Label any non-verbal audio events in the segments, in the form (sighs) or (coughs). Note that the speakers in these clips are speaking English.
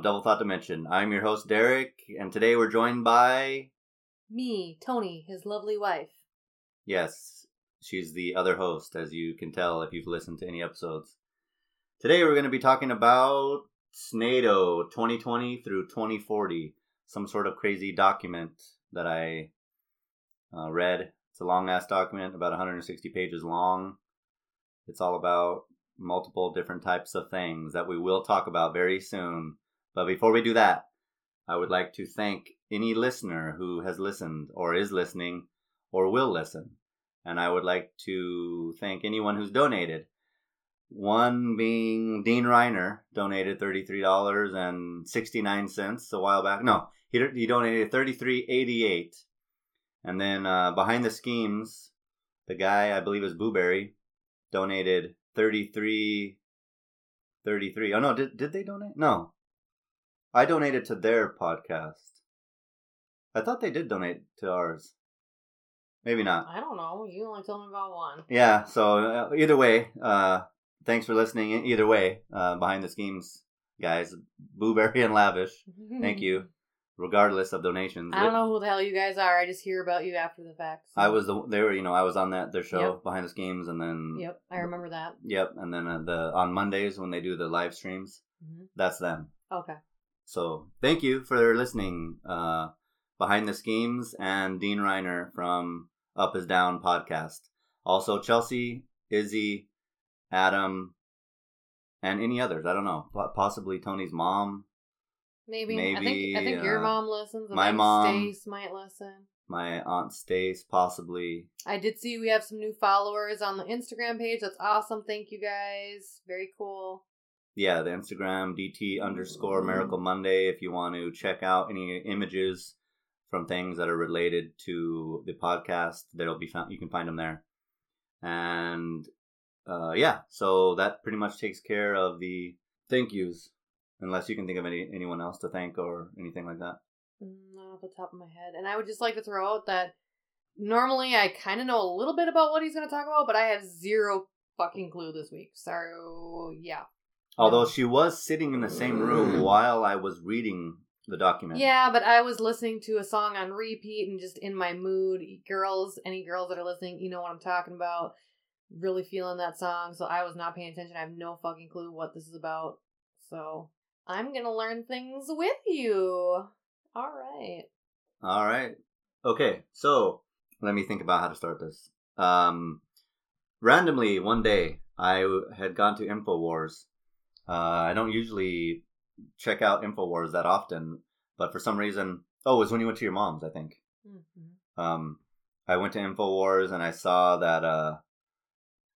of Double Thought Dimension. I'm your host Derek, and today we're joined by Me, Tony, his lovely wife. yes, she's the other host, as you can tell if you've listened to any episodes. Today we're going to be talking about SNATO 2020 through 2040, some sort of crazy document that I uh, read. It's a long ass document, about 160 pages long. It's all about multiple different types of things that we will talk about very soon. But before we do that, I would like to thank any listener who has listened or is listening or will listen. And I would like to thank anyone who's donated. One being Dean Reiner donated $33.69 a while back. No, he, he donated $33.88. And then uh, behind the schemes, the guy I believe is Booberry donated 33 33 oh no did, did they donate no i donated to their podcast i thought they did donate to ours maybe not I don't know. You only told me about one. yeah so uh, either way uh thanks for listening either way uh behind the schemes guys blueberry and lavish thank you (laughs) regardless of donations I don't know who the hell you guys are. I just hear about you after the fact. so- i was the they were you know i was on that their show Yep. behind the schemes and then Yep, I remember that. yep and then uh, the on mondays when they do the live streams hmm that's them Okay. So thank you for listening. Uh, Behind the Schemes and Dean Reiner from Up is Down podcast. Also Chelsea, Izzy, Adam, and any others. I don't know. Po- Possibly Tony's mom, Maybe. I Maybe, think I think your uh, mom listens. My mom. Stace might listen. my aunt Stace, possibly. I did see we have some new followers on the Instagram page. That's awesome. Thank you guys. Very cool. Yeah, the Instagram DT underscore Miracle Monday. If you want to check out any images from things that are related to the podcast, there'll be found. You can find them there. And uh, yeah, so that pretty much takes care of the thank yous. Unless you can think of any anyone else to thank or anything like that. Mm, Not off the top of my head. And I would just like to throw out that normally I kind of know a little bit about what he's going to talk about, but I have zero fucking clue this week. So yeah. Although she was sitting in the same room while I was reading the document. Yeah, but I was listening to a song on repeat and just in my mood. Girls, any girls that are listening, you know what I'm talking about. Really feeling that song, so I was not paying attention. I have no fucking clue what this is about. So I'm gonna learn things with you. All right. All right. Okay, so let me think about how to start this. Um, randomly, one day, I had gone to InfoWars. Uh, I don't usually check out InfoWars that often, but for some reason, oh, it was when you went to your mom's, I think. Mhm. Um, I went to InfoWars and I saw that uh,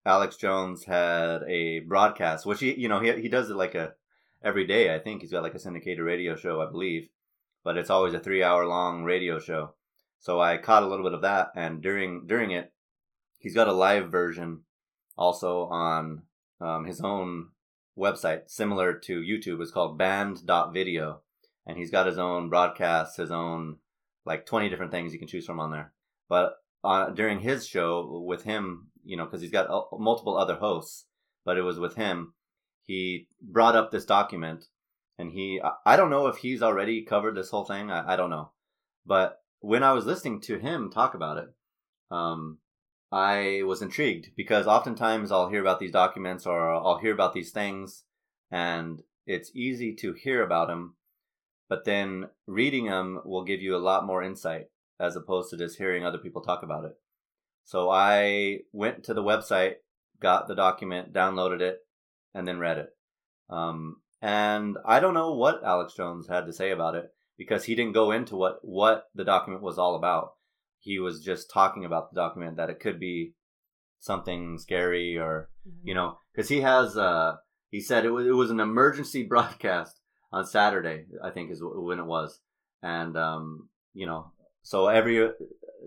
Alex Jones had a broadcast, which he, you know, he he does it like a every day. I think he's got like a syndicated radio show, I believe, but it's always a three hour long radio show. So I caught a little bit of that, and during during it, he's got a live version also on um, his own website, similar to YouTube. It's called Banned.video, and he's got his own broadcasts, his own like twenty different things you can choose from on there. But uh, during his show with him, you know, because he's got uh, multiple other hosts, but it was with him. He brought up this document, and he I- I don't know if he's already covered this whole thing. I, I don't know, but when I was listening to him talk about it, um, I was intrigued because oftentimes I'll hear about these documents or I'll hear about these things, and it's easy to hear about them, but then reading them will give you a lot more insight as opposed to just hearing other people talk about it. So I went to the website, got the document, downloaded it, and then read it. Um, and I don't know what Alex Jones had to say about it because he didn't go into what what the document was all about. He was just talking about the document that it could be something scary or you know because he has uh he said it was it was an emergency (laughs) broadcast on Saturday I think is when it was. And um you know so every it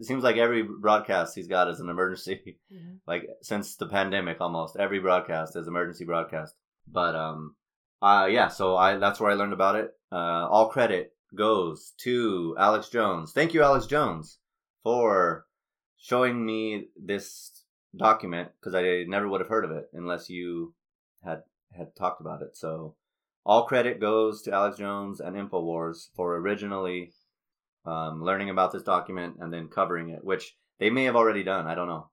seems like every broadcast he's got is an emergency Mhm. (laughs) like since the pandemic almost every broadcast is emergency broadcast. But um uh yeah so i that's where i learned about it. Uh all credit goes to Alex Jones. Thank you, Alex Jones, for showing me this document because I never would have heard of it unless you had had talked about it. So all credit goes to Alex Jones and Infowars for originally um, learning about this document and then covering it, which they may have already done. I don't know.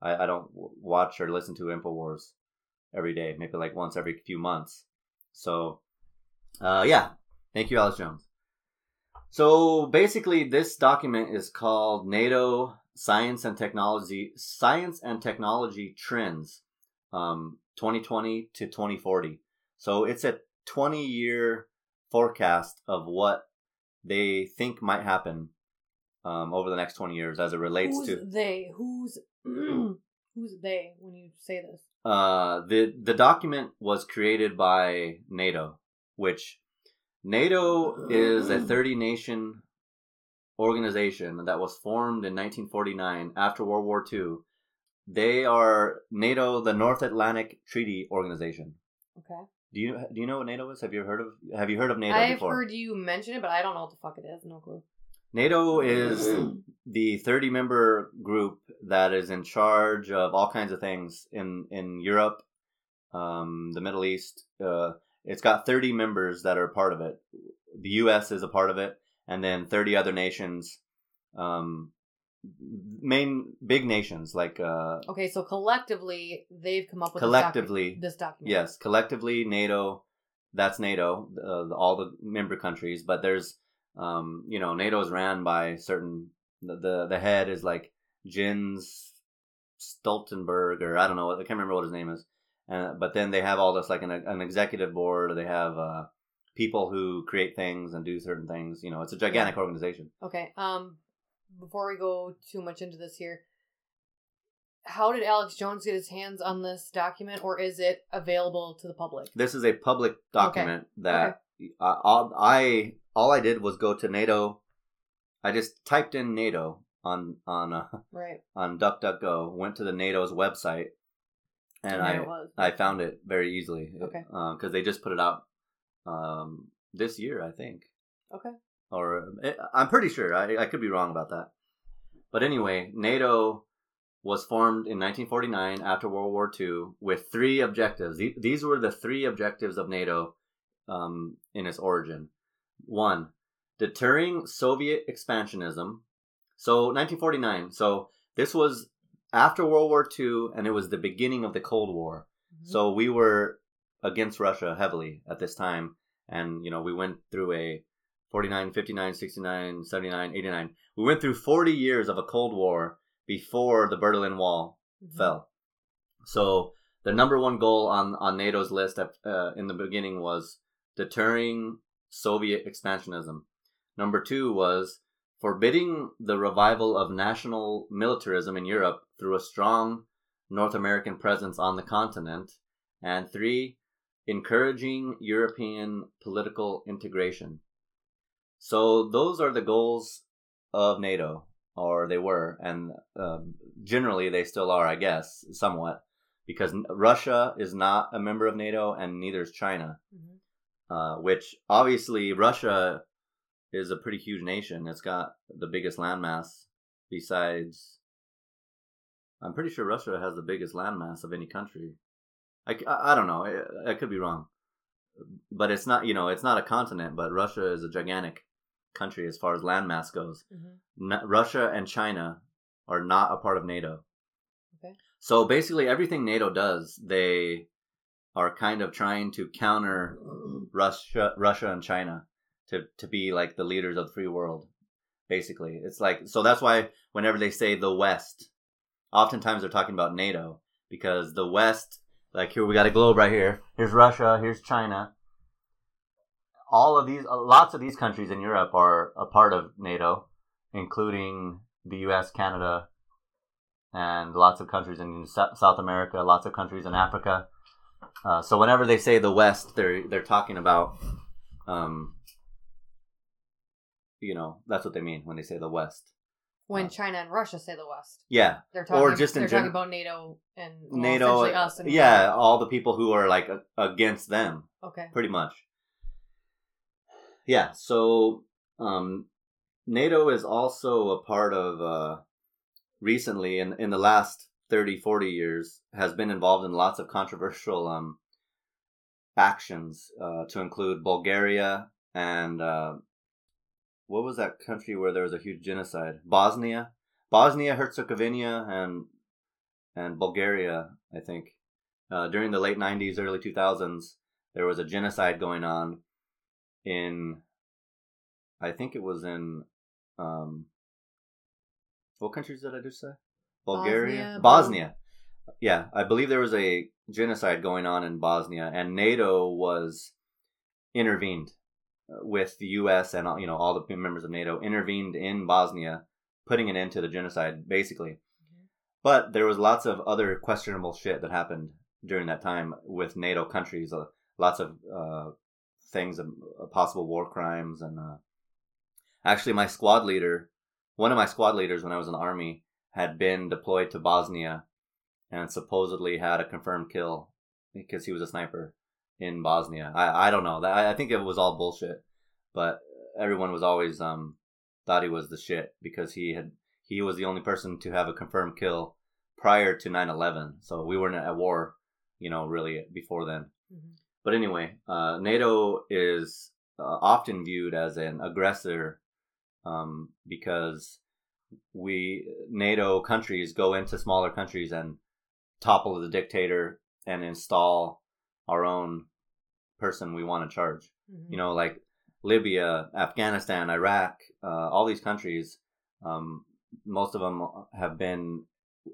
I, I don't watch or listen to Infowars every day, maybe like once every few months. So, uh, yeah, thank you, Alex Jones. So basically, this document is called NATO Science and Technology Science and Technology Trends, um, 2020 to 2040. So it's a 20 year forecast of what they think might happen um, over the next 20 years as it relates Who's to they? Who's (clears throat) who's they when you say this? uh, the the document was created by NATO, which NATO is a (gasps) 30 nation organization that was formed in 1949 after World War II. They are NATO, the North Atlantic Treaty Organization. Okay. Do you do you know what NATO is? Have you heard of Have you heard of NATO I've before? heard you mention it, but I don't know what the fuck it is. No clue. NATO is (clears throat) the 30 member group that is in charge of all kinds of things in in Europe, um, the Middle East. Uh, it's got 30 members that are part of it. The U.S. is a part of it, and then 30 other nations, um, main big nations like uh, Okay, so collectively they've come up with Collectively, this, docu- this document. Yes, collectively NATO. That's NATO, uh, all the member countries. But there's, um, you know, NATO is ran by certain. The, the the head is like Jens Stoltenberg, or I don't know. I can't remember what his name is. Uh, but then they have all this like an, an executive board. They have uh, people who create things and do certain things. You know, it's a gigantic organization. Okay. Um, before we go too much into this here, how did Alex Jones get his hands on this document, or is it available to the public? This is a public document that I, all, I all I did was go to NATO. I just typed in NATO on on uh, Right. on DuckDuckGo, went to the NATO's website, and I it. I found it very easily. Okay. Because they just put it out um, this year, I think, Okay. or eh, I'm pretty sure. I I could be wrong about that. But anyway, NATO was formed in 1949 after World War II with three objectives. These were the three objectives of NATO um, in its origin. One, deterring Soviet expansionism. So 1949. So this was after World War II, and it was the beginning of the Cold War. Mhm. So we were against Russia heavily at this time. And, you know, we went through a 49, 59, 69, 79, 89. We went through 40 years of a Cold War before the Berlin Wall Mhm. fell. So the number one goal on, on NATO's list at, uh, in the beginning was deterring Soviet expansionism. Number two was forbidding the revival of national militarism in Europe through a strong North American presence on the continent. And three, encouraging European political integration. So those are the goals of NATO, or they were, and um, generally they still are, I guess, somewhat, because Russia is not a member of NATO, and neither is China. Mhm. Uh, which obviously Russia is a pretty huge nation. It's got the biggest landmass besides. I'm pretty sure Russia has the biggest landmass of any country. I, I, I don't know. I, I could be wrong, but it's not. You know, it's not a continent. But Russia is a gigantic country as far as landmass goes. Mhm. N- Russia and China are not a part of NATO. Okay. So basically, everything NATO does, they are kind of trying to counter Russia, Russia and China to to be like the leaders of the free world. Basically, it's like so. That's why whenever they say the West, oftentimes they're talking about NATO because the West, like here we got a globe right here. Here's Russia. Here's China. All of these, uh, lots of these countries in Europe are a part of NATO, including the U.S., Canada, and lots of countries in South America, lots of countries in Africa. Uh, so whenever they say the West, they're they're talking about, um, you know, that's what they mean when they say the West. When Uh, China and Russia say the West, Yeah, they're talking. Or just in they're gen- talking about NATO and well, NATO. us. And yeah, all the people who are like against them, Okay. pretty much. Yeah. So um, NATO is also a part of uh, recently in in the last 30, 40 years has been involved in lots of controversial um, actions uh, to include Bulgaria and uh, what was that country where there was a huge genocide? Bosnia, Bosnia Herzegovina, and and Bulgaria. I think uh, during the late '90s, early 2000s, there was a genocide going on in. I think it was in. Um, what countries did I just say? Bulgaria, Bosnia, Bosnia. Yeah, I believe there was a genocide going on in Bosnia, and NATO was intervened with the U.S. and you know all the members of NATO intervened in Bosnia, putting an end to the genocide, basically. But there was lots of other questionable shit that happened during that time with NATO countries. Uh, lots of uh, things, of uh, possible war crimes, and uh, actually, my squad leader, one of my squad leaders when I was in the army, had been deployed to Bosnia, and supposedly had a confirmed kill because he was a sniper in Bosnia. I I don't know. I, I think it was all bullshit, but everyone was always um thought he was the shit because he had he was the only person to have a confirmed kill prior to 9-11 so we weren't at war you know really before then Mhm. but anyway uh, nato is uh, often viewed as an aggressor um, because we nato countries go into smaller countries and topple the dictator and install our own person we want to charge Mhm. you know, like Libya, Afghanistan, Iraq, uh, all these countries, um, most of them have been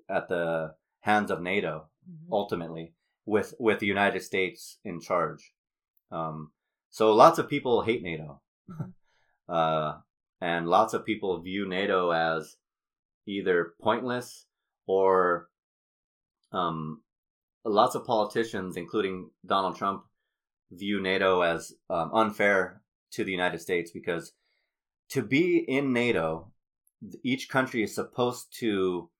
at the hands of NATO Mhm. ultimately, with with the United States in charge. Um, so lots of people hate NATO, Mhm. (laughs) uh, and lots of people view NATO as either pointless or um, lots of politicians, including Donald Trump, view NATO as um, unfair to the United States because to be in NATO, each country is supposed to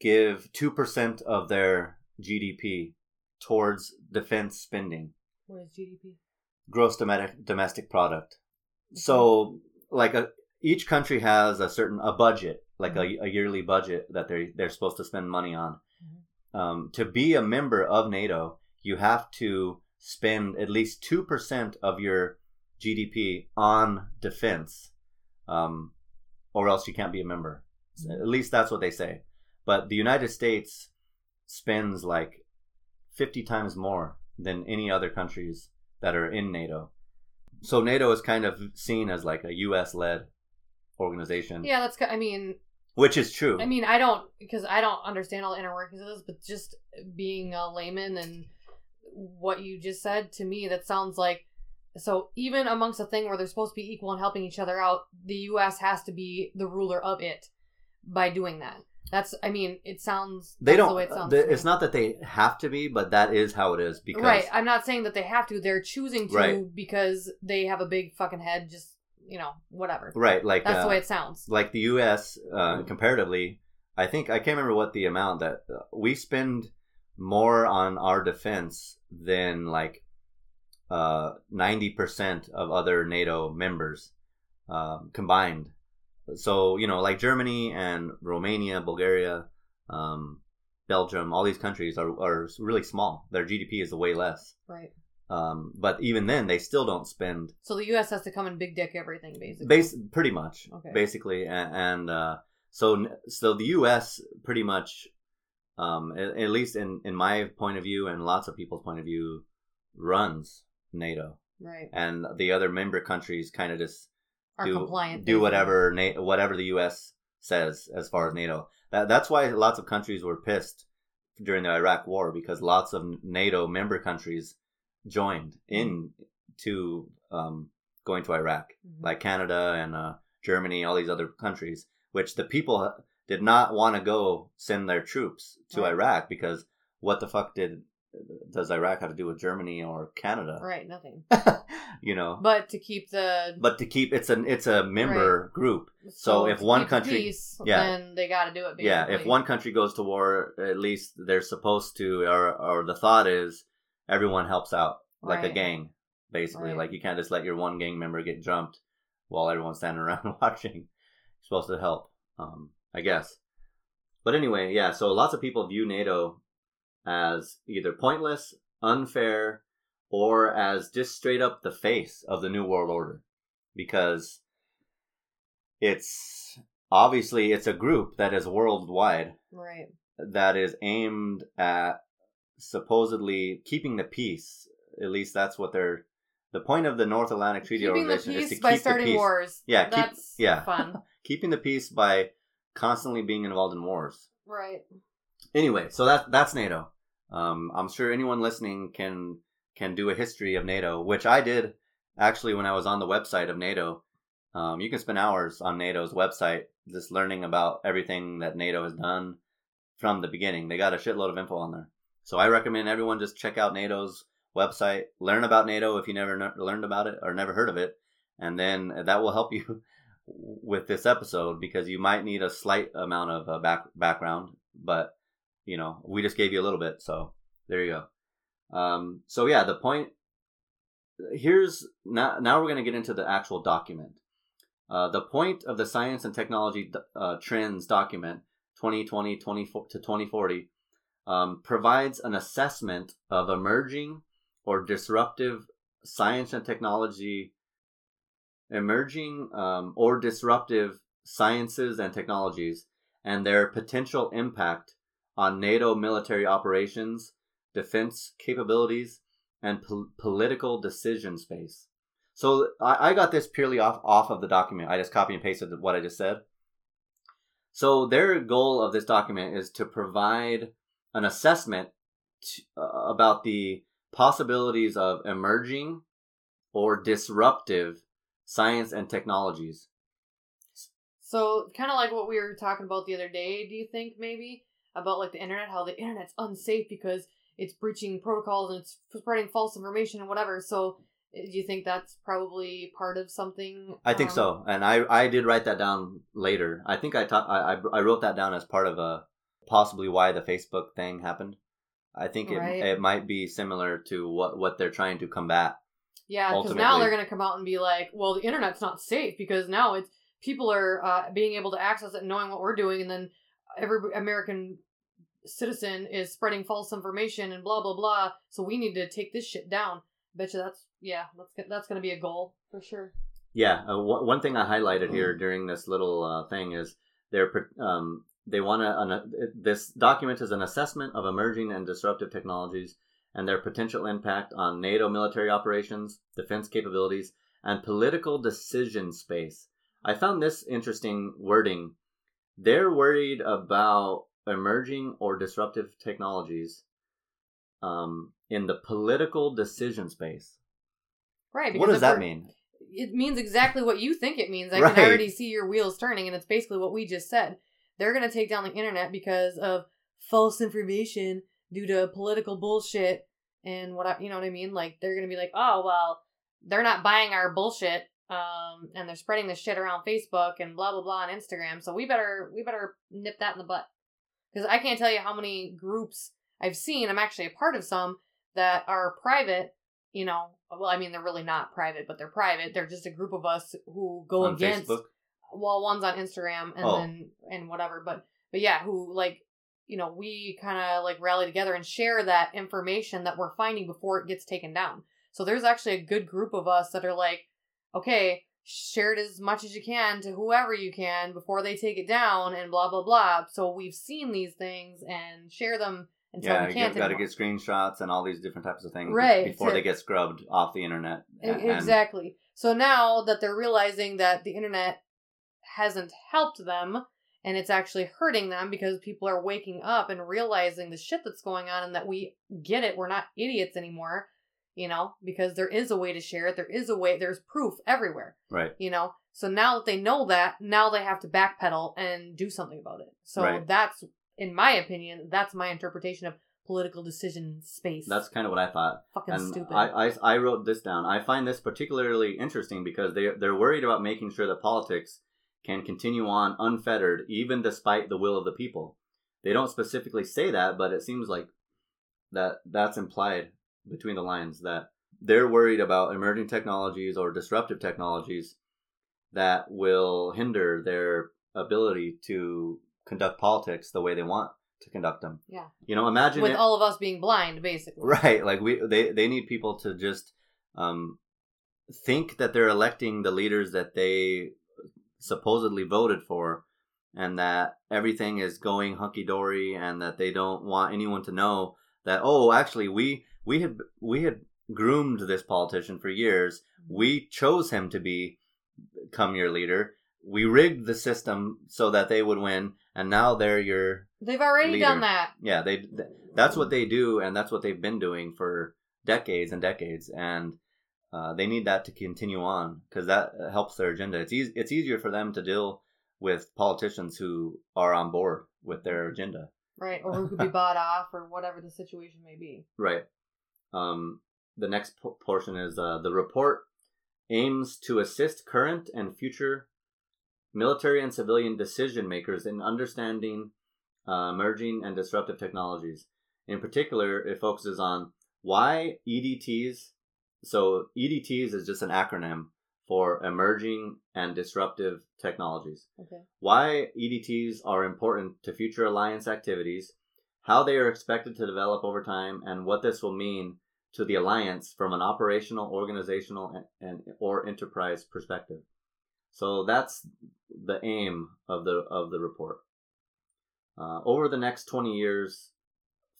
give 2% of their GDP towards defense spending, What is GDP? gross domestic, domestic product. So, like a, each country has a certain a budget, like a, a yearly budget that they they're supposed to spend money on. Um, to be a member of NATO, you have to spend at least two percent of your GDP on defense, um, or else you can't be a member. At least that's what they say. But the United States spends like fifty times more than any other countries that are in NATO. So NATO is kind of seen as like a U.S. led organization, Yeah, that's. I mean, which is true. I mean, I don't because I don't understand all the inner workings of this, but just being a layman and what you just said to me, that sounds like so. Even amongst a thing where they're supposed to be equal and helping each other out, the U.S. has to be the ruler of it by doing that. That's. I mean, it sounds. they that's don't. The way it sounds the- it's not that they have to be, but that is how it is. Because right. I'm not saying that they have to. They're choosing to Right. because they have a big fucking head. Just you know, whatever. right, like That's uh, the way it sounds. like the U.S. Uh, comparatively, I think I can't remember what the amount that uh, we spend more on our defense than like uh, ninety percent of other NATO members um, combined. So you know, like Germany and Romania, Bulgaria, um, Belgium, all these countries are are really small. Their GDP is way less. Right. Um, but even then, they still don't spend So the U.S. has to come and big dick everything, basically. Base, pretty much, Okay. basically, and, and uh, so so the U.S. pretty much, um, at, at least in in my point of view and lots of people's point of view, runs NATO, right. and the other member countries kind of just Are do compliant. do whatever Na- whatever the U.S. says as far as NATO. That that's why lots of countries were pissed during the Iraq War because lots of NATO member countries joined in to um, going to Iraq Mhm. like Canada and uh, Germany, all these other countries, which the people did not want to go send their troops to Right. Iraq because what the fuck did does Iraq have to do with Germany or Canada? Right. Nothing. (laughs) you know, But to keep the but to keep it's an it's a member group. so if to one country- peace, yeah. then they got to do it. Basically. Yeah, if one country goes to war, at least they're supposed to, or or the thought is everyone helps out like a gang, basically. Right. Like you can't just let your one gang member get jumped while everyone's standing (laughs) around watching. You're supposed to help, um, I guess. But anyway, yeah. So lots of people view NATO as either pointless, unfair, or as just straight up the face of the new world order, because it's obviously it's a group that is worldwide Right. that is aimed at supposedly keeping the peace. At least that's what they're. The point of the North Atlantic Treaty Keeping the Organization is to peace by keep the starting peace. wars. Yeah, keep- yeah. fun. (laughs) Keeping the peace by constantly being involved in wars. Right. Anyway, so that that's NATO. Um, I'm sure anyone listening can can do a history of NATO, which I did actually when I was on the website of NATO. Um, you can spend hours on NATO's website just learning about everything that NATO has done from the beginning. They got a shitload of info on there. So I recommend everyone just check out NATO's website, learn about NATO if you never kn- learned about it or never heard of it, and then that will help (laughs) you with this episode because you might need a slight amount of uh, back background, but you know we just gave you a little bit, so there you go. Um, so yeah, the point here's now. Now we're going to get into the actual document. Uh, the point of the science and technology uh, trends document 2020 20, to 2040 um, provides an assessment of emerging or disruptive science and technology emerging um, or disruptive sciences and technologies and their potential impact on NATO military operations, defense capabilities, and pol- political decision space. So I, I got this purely off, off of the document. I just copy and pasted what I just said. So their goal of this document is to provide an assessment t- uh, about the possibilities of emerging or disruptive science and technologies. So kind of like what we were talking about the other day. Do you think maybe about like the internet, how the internet's unsafe because it's breaching protocols and it's spreading false information and whatever. So do you think that's probably part of something? I think um, so, and I I did write that down later. I think I ta- I, I I wrote that down as part of a possibly why the Facebook thing happened. I think it Right. it might be similar to what what they're trying to combat. Yeah, because now they're going to come out and be like, well, the internet's not safe because now it's people are uh, being able to access it and knowing what we're doing, and then every American citizen is spreading false information and blah blah blah. So we need to take this shit down. Bet you that's yeah, that's that's going to be a goal for sure. Yeah, uh, one one thing I highlighted here during this little uh, thing is they're um, they want to this document is an assessment of emerging and disruptive technologies and their potential impact on NATO military operations, defense capabilities, and political decision space. I found this interesting wording. They're worried about emerging or disruptive technologies um, in the political decision space. Right. What does that mean? It means exactly what you think it means. I Right. can already see your wheels turning, and it's basically what we just said. They're going to take down the internet because of false information due to political bullshit and what I, you know what I mean. Like they're going to be like, oh well, they're not buying our bullshit, um, and they're spreading this shit around Facebook and blah blah blah on Instagram. So we better we better nip that in the butt because I can't tell you how many groups I've seen. I'm actually a part of some that are private you know, well, I mean, they're really not private, but they're private. They're just a group of us who go on against. Facebook? Well, one's on Instagram and Oh. then and whatever, but but yeah, who like you know we kind of like rally together and share that information that we're finding before it gets taken down. So there's actually a good group of us that are like, okay, share it as much as you can to whoever you can before they take it down and blah blah blah. So we've seen these things and share them Yeah, you got to get screenshots and all these different types of things Right, before to- they get scrubbed off the internet. And- Exactly. So now that they're realizing that the internet hasn't helped them and it's actually hurting them because people are waking up and realizing the shit that's going on and that we get it. We're not idiots anymore, you know, because there is a way to share it. There is a way, there's proof everywhere, right. you know. So now that they know that, now they have to backpedal and do something about it. So Right. that's, in my opinion, that's my interpretation of political decision space. That's kind of what I thought. fucking and stupid. I, I, I wrote this down. I find this particularly interesting because they, they're worried about making sure that politics can continue on unfettered even despite the will of the people. They don't specifically say that, but it seems like that that's implied between the lines that they're worried about emerging technologies or disruptive technologies that will hinder their ability to conduct politics the way they want to conduct them. Yeah. You know, imagine With it- all of us being blind, basically. Right. Like we they they need people to just um think that they're electing the leaders that they supposedly voted for and that everything is going hunky dory and that they don't want anyone to know that oh actually we we had we had groomed this politician for years. Mm-hmm. We chose him to be come your leader. We rigged the system so that they would win and now they're your They've already Leader. done that. yeah they that's what they do and that's what they've been doing for decades and decades and uh, they need that to continue on because that uh, helps their agenda it's easy it's easier for them to deal with politicians who are on board with their agenda Right. Or who could be (laughs) bought off or whatever the situation may be. right um, the next po- portion is uh, the report aims to assist current and future military and civilian decision makers in understanding uh, emerging and disruptive technologies. In particular, it focuses on why EDTs. So EDTs is just an acronym for emerging and disruptive technologies. Okay. Why EDTs are important to future alliance activities, how they are expected to develop over time, and what this will mean to the alliance from an operational, organizational, and, and or enterprise perspective. So that's the aim of the of the report. Uh, over the next 20 years,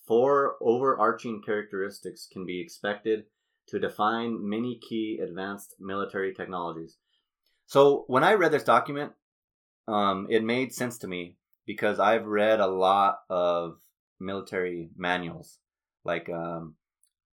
four overarching characteristics can be expected to define many key advanced military technologies. So when I read this document, um, it made sense to me because I've read a lot of military manuals, like um,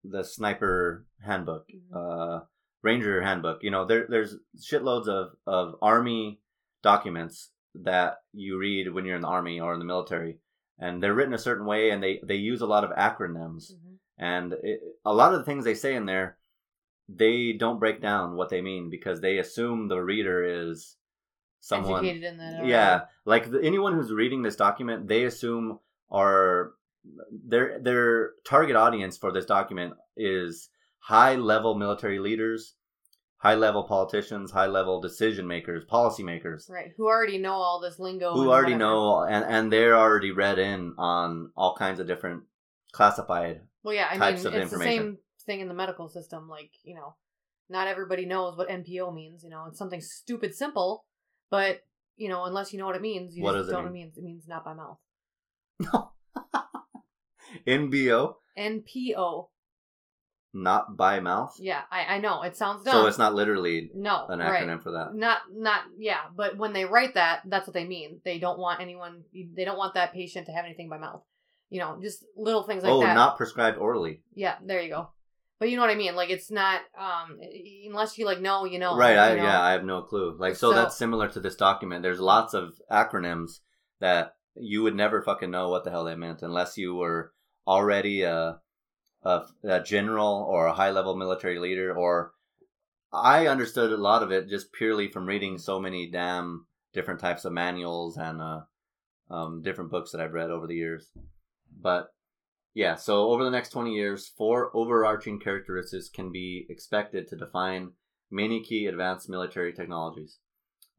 the Sniper Handbook, Mhm. uh, Ranger Handbook. You know, there, there's shitloads of, of Army documents that you read when you're in the Army or in the military, and they're written a certain way, and they, they use a lot of acronyms Mhm. And it, a lot of the things they say in there they don't break down what they mean because they assume the reader is someone Educated in that. already. yeah like the, anyone who's reading this document they assume are their their target audience for this document is high level military leaders high level politicians high level decision makers policy makers Right. Who already know all this lingo. who already whatever. know and and they're already read in on all kinds of different classified Well, yeah, I types mean, of it's the same thing in the medical system. Like, you know, not everybody knows what NPO means. You know, it's something stupid simple, but you know, unless you know what it means, you What just it don't know what mean? it means. It means not by mouth. No. nbo NPO. not by mouth Yeah, I, I know it sounds dumb. So it's not literally no an right. acronym for that. Not not yeah, but when they write that, that's what they mean. They don't want anyone. They don't want that patient to have anything by mouth. You know, just little things like oh, that. Oh, not prescribed orally. Yeah, there you go. But you know what I mean? Like it's not um unless you like know, you know. right. I, you know? Yeah, I have no clue. Like, so, So- that's similar to this document. There's lots of acronyms that you would never fucking know what the hell they meant unless you were already a, a, a general or a high level military leader. Or I understood a lot of it just purely from reading so many damn different types of manuals and uh, um, different books that I've read over the years. But yeah, so over the next 20 years, four overarching characteristics can be expected to define many key advanced military technologies.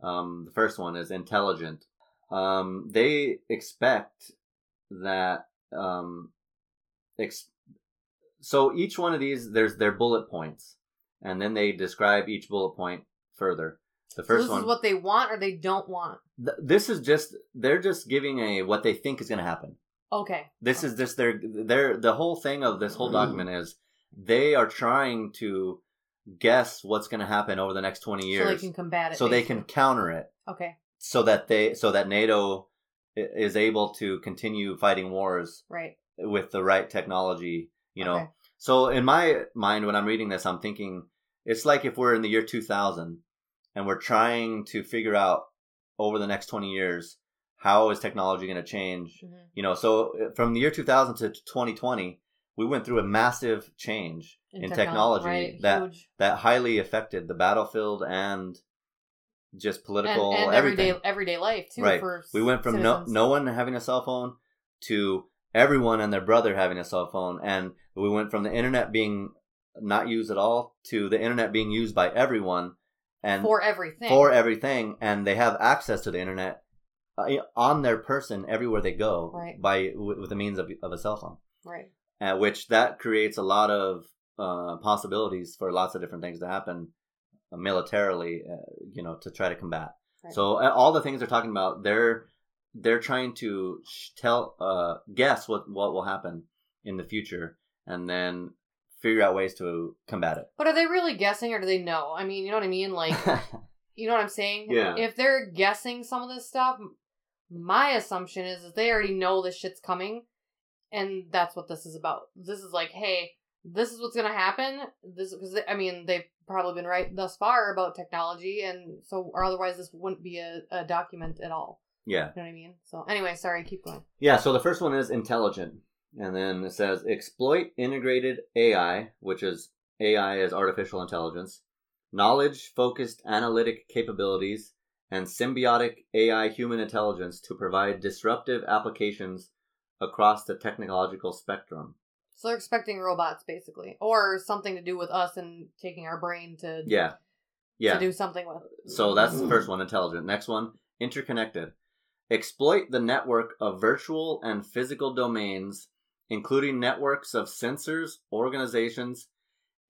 Um, the first one is intelligent. Um, they expect that. Um, ex- so each one of these, there's their bullet points, and then they describe each bullet point further. The So first this one, is what they want or they don't want. th- this is just they're just giving a what they think is going to happen. Okay. This is this their their the whole thing of this whole mm. document is they are trying to guess what's going to happen over the next 20 years so they can combat it. so they can counter it Okay. so that they so that NATO is able to continue fighting wars Right. with the right technology, you know. Okay. So in my mind when I'm reading this I'm thinking it's like if we're in the year 2000 and we're trying to figure out over the next 20 years how is technology going to change Mhm. you know so uh, from the year 2000 to 2020 we went through a massive change in, technol- technology right, that huge. that highly affected the battlefield and just political and everything everyday everyday life too. Right. For we went from no, citizens. no one having a cell phone to everyone and their brother having a cell phone and we went from the internet being not used at all to the internet being used by everyone and for everything. for everything, and they have access to the internet on their person everywhere they go Right. by with, with the means of, of a cell phone. right. uh, which that creates a lot of uh, possibilities for lots of different things to happen uh, militarily, uh, you know, to try to combat. Right. So uh, all the things they're talking about, they're they're trying to sh- tell, uh, guess what what will happen in the future, and then figure out ways to combat it. But are they really guessing or do they know? I mean, you know what I mean? Like, (laughs) you know what I'm saying? Yeah. If they're guessing some of this stuff, my assumption is that they already know this shit's coming, and that's what this is about. This is like, hey, this is what's gonna happen. This because I mean they've probably been right thus far about technology, and so or otherwise this wouldn't be a, a document at all. yeah, You know what I mean? So anyway, sorry, keep going. yeah. So the first one is intelligent, and then it says exploit integrated AI, which is AI as artificial intelligence, knowledge focused analytic capabilities, and symbiotic AI human intelligence to provide disruptive applications across the technological spectrum. So they're expecting robots basically, or something to do with us and taking our brain to Yeah. Yeah. to do something with. So that's the mm. first one, intelligent. Next one, interconnected. Exploit the network of virtual and physical domains, including networks of sensors, organizations,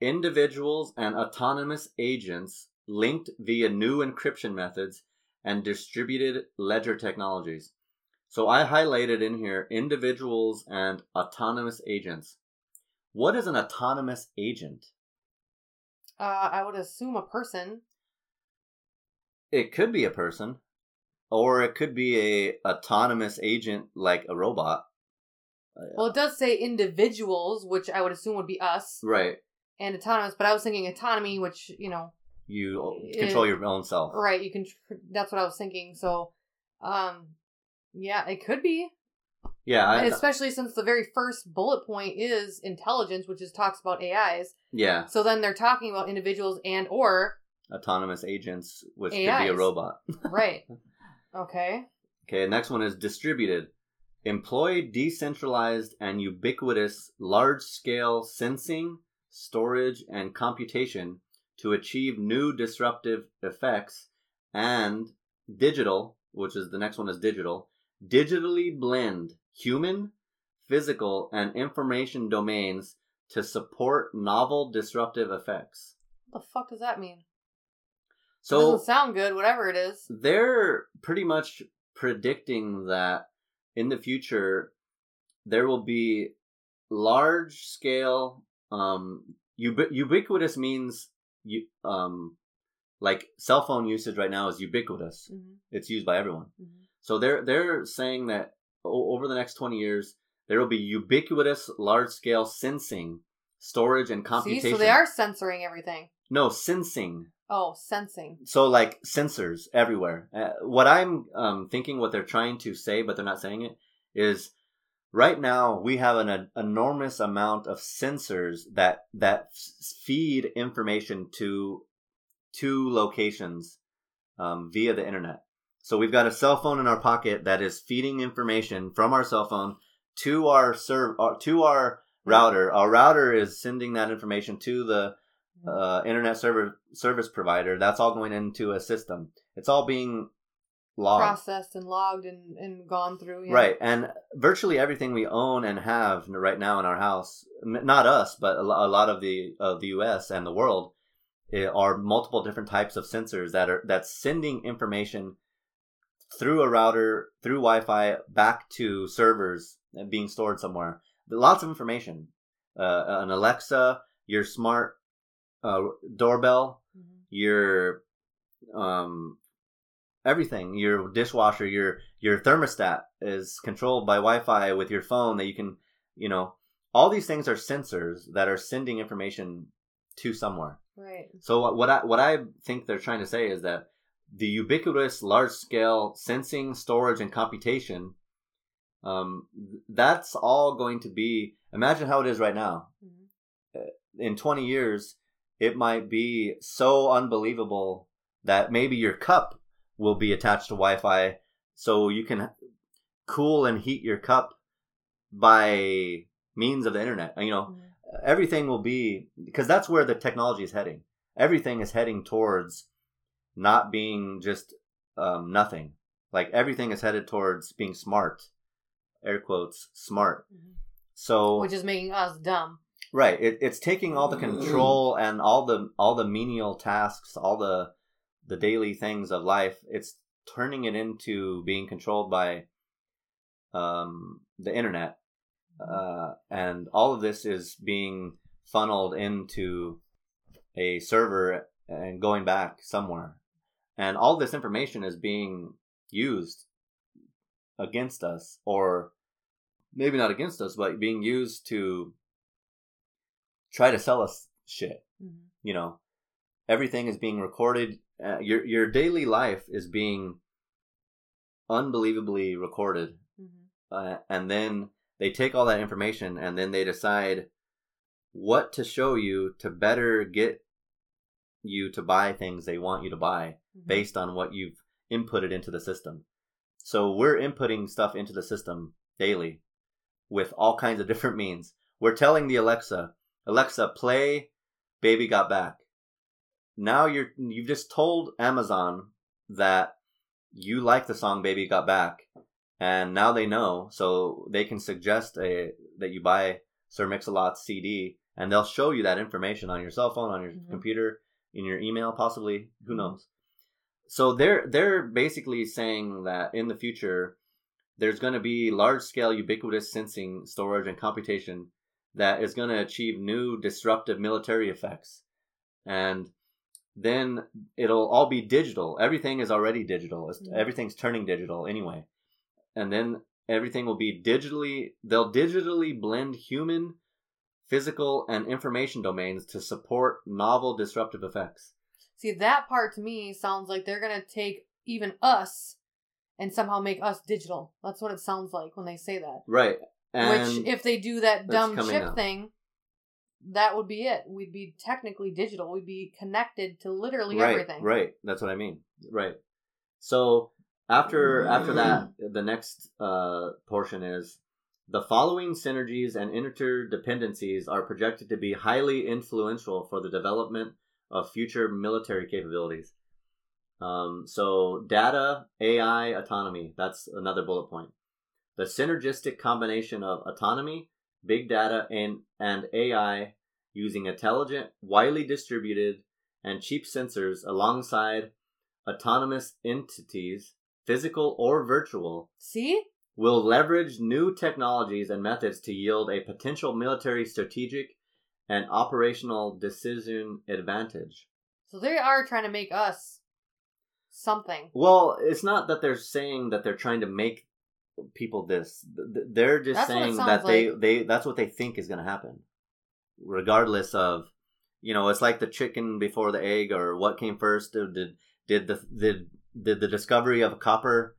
individuals, and autonomous agents linked via new encryption methods and distributed ledger technologies. So I highlighted in here individuals and autonomous agents. What is an autonomous agent? Uh, I would assume a person. It could be a person, or it could be a autonomous agent like a robot. Well, it does say individuals, which I would assume would be us, Right. and autonomous. But I was thinking autonomy, which you know, You It- control your own self. right? You can. That's what I was thinking. So, um, yeah, it could be, Yeah. I, especially since the very first bullet point is intelligence, which is talks about AIs. yeah. So then they're talking about individuals and or Autonomous agents, which could be a robot. (laughs) right. Okay. Okay. Next one is distributed. Employ decentralized and ubiquitous large-scale sensing, storage, and computation to achieve new disruptive effects and digital, which is the next one is digital, digitally blend human, physical, and information domains to support novel disruptive effects. What the fuck does that mean? So Doesn't sound good. Whatever it is. they're pretty much predicting that in the future there will be large scale um ubi- ubiquitous means um like cell phone usage right now is ubiquitous. Hmm it's used by everyone. Hmm so they're they're saying that o- over the next 20 years there will be ubiquitous large scale sensing storage and See, computation so they are censoring everything. no sensing. Oh, sensing. so like sensors everywhere. Uh, what I'm um, thinking, what they're trying to say, but they're not saying it, is right now we have an, enormous amount of sensors that that feed information to to locations um, via the internet. So we've got a cell phone in our pocket that is feeding information from our cell phone to our serv- uh, to our router. Our router is sending that information to the uh, internet server service provider. That's all going into a system. It's all being logged. processed and logged and, and gone through. yeah. Right, and virtually everything we own and have right now in our house, not us, but a lot of the of the U.S. and the world, are multiple different types of sensors that are that's sending information through a router, through Wi-Fi, back to servers and being stored somewhere. Lots of information. Uh, an Alexa, your smart uh, doorbell, Mhm. your um everything your dishwasher your your thermostat is controlled by wi-fi with your phone that you can you know all these things are sensors that are sending information to somewhere Right. so what- what i what i think they're trying to say is that the ubiquitous large scale sensing storage and computation um that's all going to be imagine how it is right now Mhm. in 20 years, it might be so unbelievable that maybe your cup will be attached to Wi Fi so you can cool and heat your cup by means of the internet. You know, Mhm. everything will be because that's where the technology is heading. Everything is heading towards not being just um, nothing. Like everything is headed towards being smart, air quotes, smart. So Which is making us dumb. Right. It, it's taking all the control and all the all the menial tasks, all the the daily things of life. It's turning it into being controlled by um, the internet, uh, and all of this is being funneled into a server and going back somewhere, and all this information is being used against us, or maybe not against us, but being used to try to sell us shit. Mhm. You know, everything is being recorded. Uh, your your daily life is being unbelievably recorded, Mhm. uh, and then they take all that information and then they decide what to show you to better get you to buy things they want you to buy Mhm. based on what you've inputted into the system. So we're inputting stuff into the system daily with all kinds of (laughs) different means. We're telling the Alexa, Alexa, play Baby Got Back. Now you're you've just told Amazon that you like the song Baby Got Back and now they know so they can suggest a that you buy Sir Mix-a-Lot's CD and they'll show you that information on your cell phone, on your Mhm. computer, in your email possibly, who knows. So they're they're basically saying that in the future there's going to be large scale ubiquitous sensing, storage and computation that is going to achieve new disruptive military effects. And then it'll all be digital. Everything is already digital. It's, Mhm. Everything's turning digital anyway. And then everything will be digitally they'll digitally blend human, physical and information domains to support novel disruptive effects. See, that part to me sounds like they're going to take even us and somehow make us digital. That's what it sounds like when they say that. Right. And Which, if they do that dumb chip thing, that would be it. We'd be technically digital. We'd be connected to literally right, everything. Right. That's what I mean. Right. So after after that, the next uh, portion is the following synergies and interdependencies are projected to be highly influential for the development of future military capabilities. Um, so data, AI, autonomy. That's another bullet point. The synergistic combination of autonomy, big data, and and AI using intelligent, widely distributed, and cheap sensors alongside autonomous entities, physical or virtual, See? will leverage new technologies and methods to yield a potential military strategic and operational decision advantage. So they are trying to make us something. Well, it's not that they're saying that they're trying to make people this. They're just That's saying that they, like. they that's what they think is going to happen. Regardless of you know, it's like the chicken before the egg or what came first did did, the did did the discovery of copper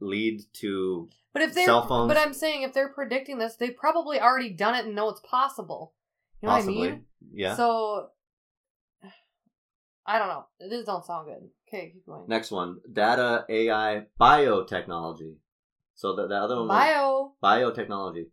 lead to But if they're, Cell phones. but I'm saying if they're predicting this, they've probably already done it and know it's possible. You know possibly what I mean? yeah. So I don't know. This don't sound good. Okay, keep going. Next one, data AI biotechnology. So the, the other one Bio. biotechnology.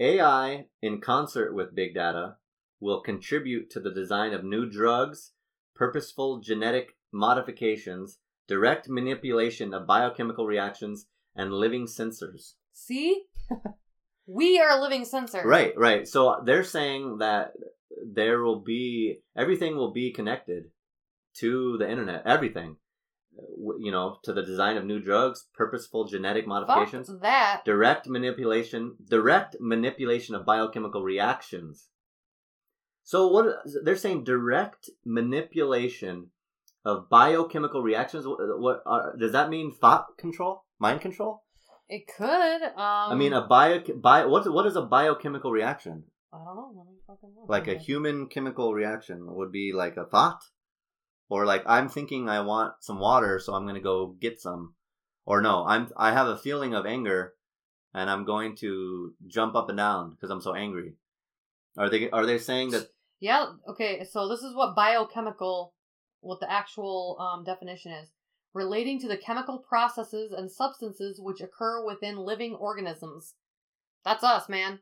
AI, in concert with big data, will contribute to the design of new drugs, purposeful genetic modifications, direct manipulation of biochemical reactions, and living sensors. See? (laughs) we are a living sensor. Right, right. So they're saying that there will be everything will be connected to the internet. Everything, you know, to the design of new drugs, purposeful genetic modifications Fuck that. direct manipulation direct manipulation of biochemical reactions so what they're saying direct manipulation of biochemical reactions what, what are, does that mean thought control mind control It could. Um i mean a bio, bio what, what is a biochemical reaction I don't know. Let me fucking look. like a human chemical reaction would be like a thought or like i'm thinking i want some water so i'm going to go get some or no i'm i have a feeling of anger and i'm going to jump up and down because i'm so angry are they are they saying that Yeah, okay, so this is what biochemical what the actual um, definition is. Relating to the chemical processes and substances which occur within living organisms. That's us, man.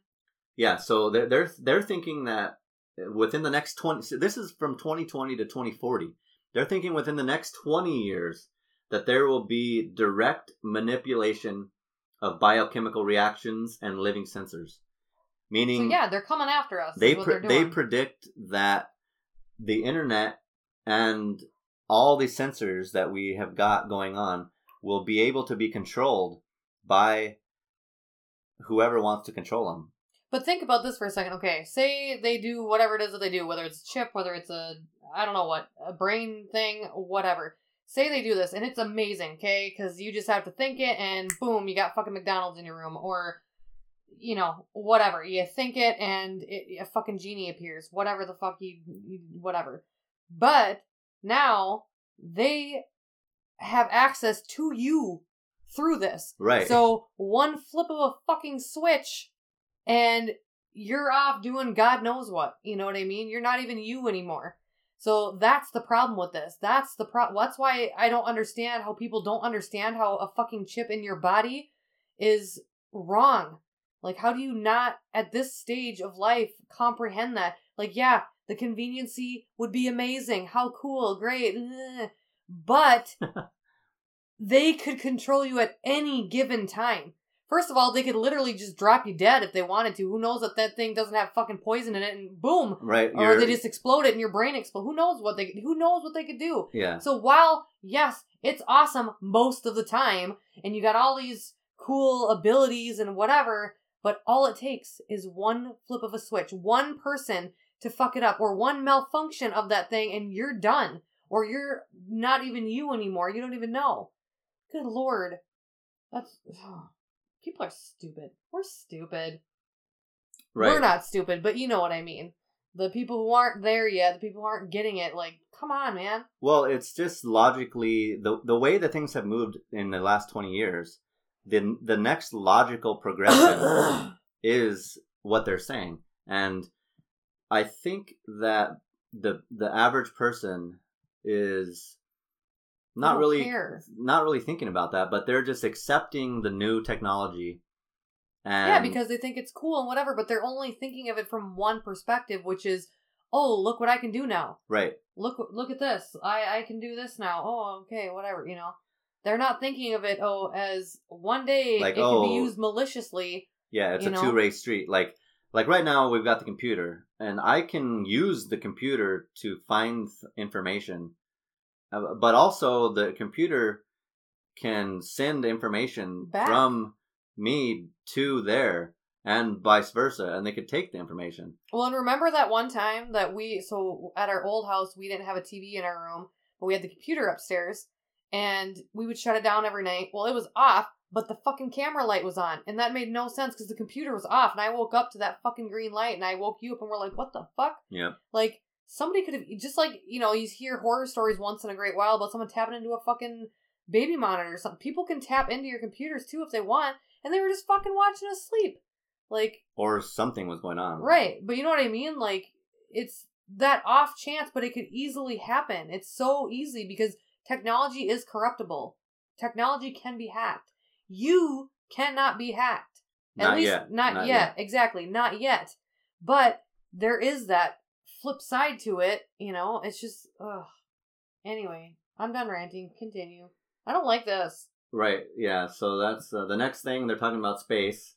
yeah so they're they're, they're thinking that within the next 20 so this is from 2020 to 2040 They're thinking within the next 20 years that there will be direct manipulation of biochemical reactions and living sensors. So Meaning, yeah, they're coming after us. they pre- they predict that the internet and all the sensors that we have got going on will be able to be controlled by whoever wants to control them. But think about this for a second. Okay, say they do whatever it is that they do, whether it's a chip, whether it's a I don't know what a brain thing, whatever. Say they do this and it's amazing, okay? Because you just have to think it and boom, you got fucking McDonald's in your room, or you know whatever. You think it and it, a fucking genie appears, whatever the fuck you, you whatever. But now they have access to you through this. Right. So one flip of a fucking switch and you're off doing God knows what. You know what I mean? You're not even you anymore. So that's the problem with this. That's the pro. That's why I don't understand how people don't understand how a fucking chip in your body is wrong. Like, how do you not at this stage of life comprehend that? Like, yeah, the conveniency would be amazing. How cool, great, but (laughs) they could control you at any given time. First of all, they could literally just drop you dead if they wanted to. Who knows if that thing doesn't have fucking poison in it and boom, right. or they just explode it and your brain explode. Who knows what they who knows what they could do? yeah. So while yes, it's awesome most of the time and you got all these cool abilities and whatever, but all it takes is one flip of a switch, one person to fuck it up or one malfunction of that thing and you're done or you're not even you anymore. You don't even know. Good lord. That's people are stupid. We're stupid. Right. We're not stupid, but you know what I mean. The people who aren't there yet, the people who aren't getting it, like, come on, man. Well, it's just logically the the way that things have moved in the last twenty years. The the next logical progression (coughs) is what they're saying, and I think that the the average person is not really care. not really thinking about that, but they're just accepting the new technology. And yeah, because they think it's cool and whatever, but they're only thinking of it from one perspective, which is, oh, look what I can do now. right, Look, look at this. I I can do this now. Oh, okay, whatever. You know, they're not thinking of it. Oh, as one day Like, it can be oh, used maliciously. Yeah, it's a two way street. Like like right now we've got the computer and I can use the computer to find information. Uh, but also the computer can send information Back. from me to there and vice versa and they could take the information. Well, and remember that one time that we so at our old house we didn't have a TV in our room, but we had the computer upstairs, and we would shut it down every night. Well, it was off, but the fucking camera light was on, and that made no sense because the computer was off, and I woke up to that fucking green light, and I woke you up, and we're like, what the fuck? Yeah. Like somebody could have just like you know you hear horror stories once in a great while about someone tapping into a fucking baby monitor or something. People can tap into your computers too if they want, and they were just fucking watching us sleep. Like Or something was going on. Right, but you know what I mean? Like it's that off chance, but it could easily happen. It's so easy because technology is corruptible. Technology can be hacked. You cannot be hacked. At Not least yet. not, Not yet. Exactly, not yet. But there is that flip side to it, you know? It's just ugh. Anyway, I'm done ranting. Continue. I don't like this. Right. Yeah. So that's uh, the next thing they're talking about space.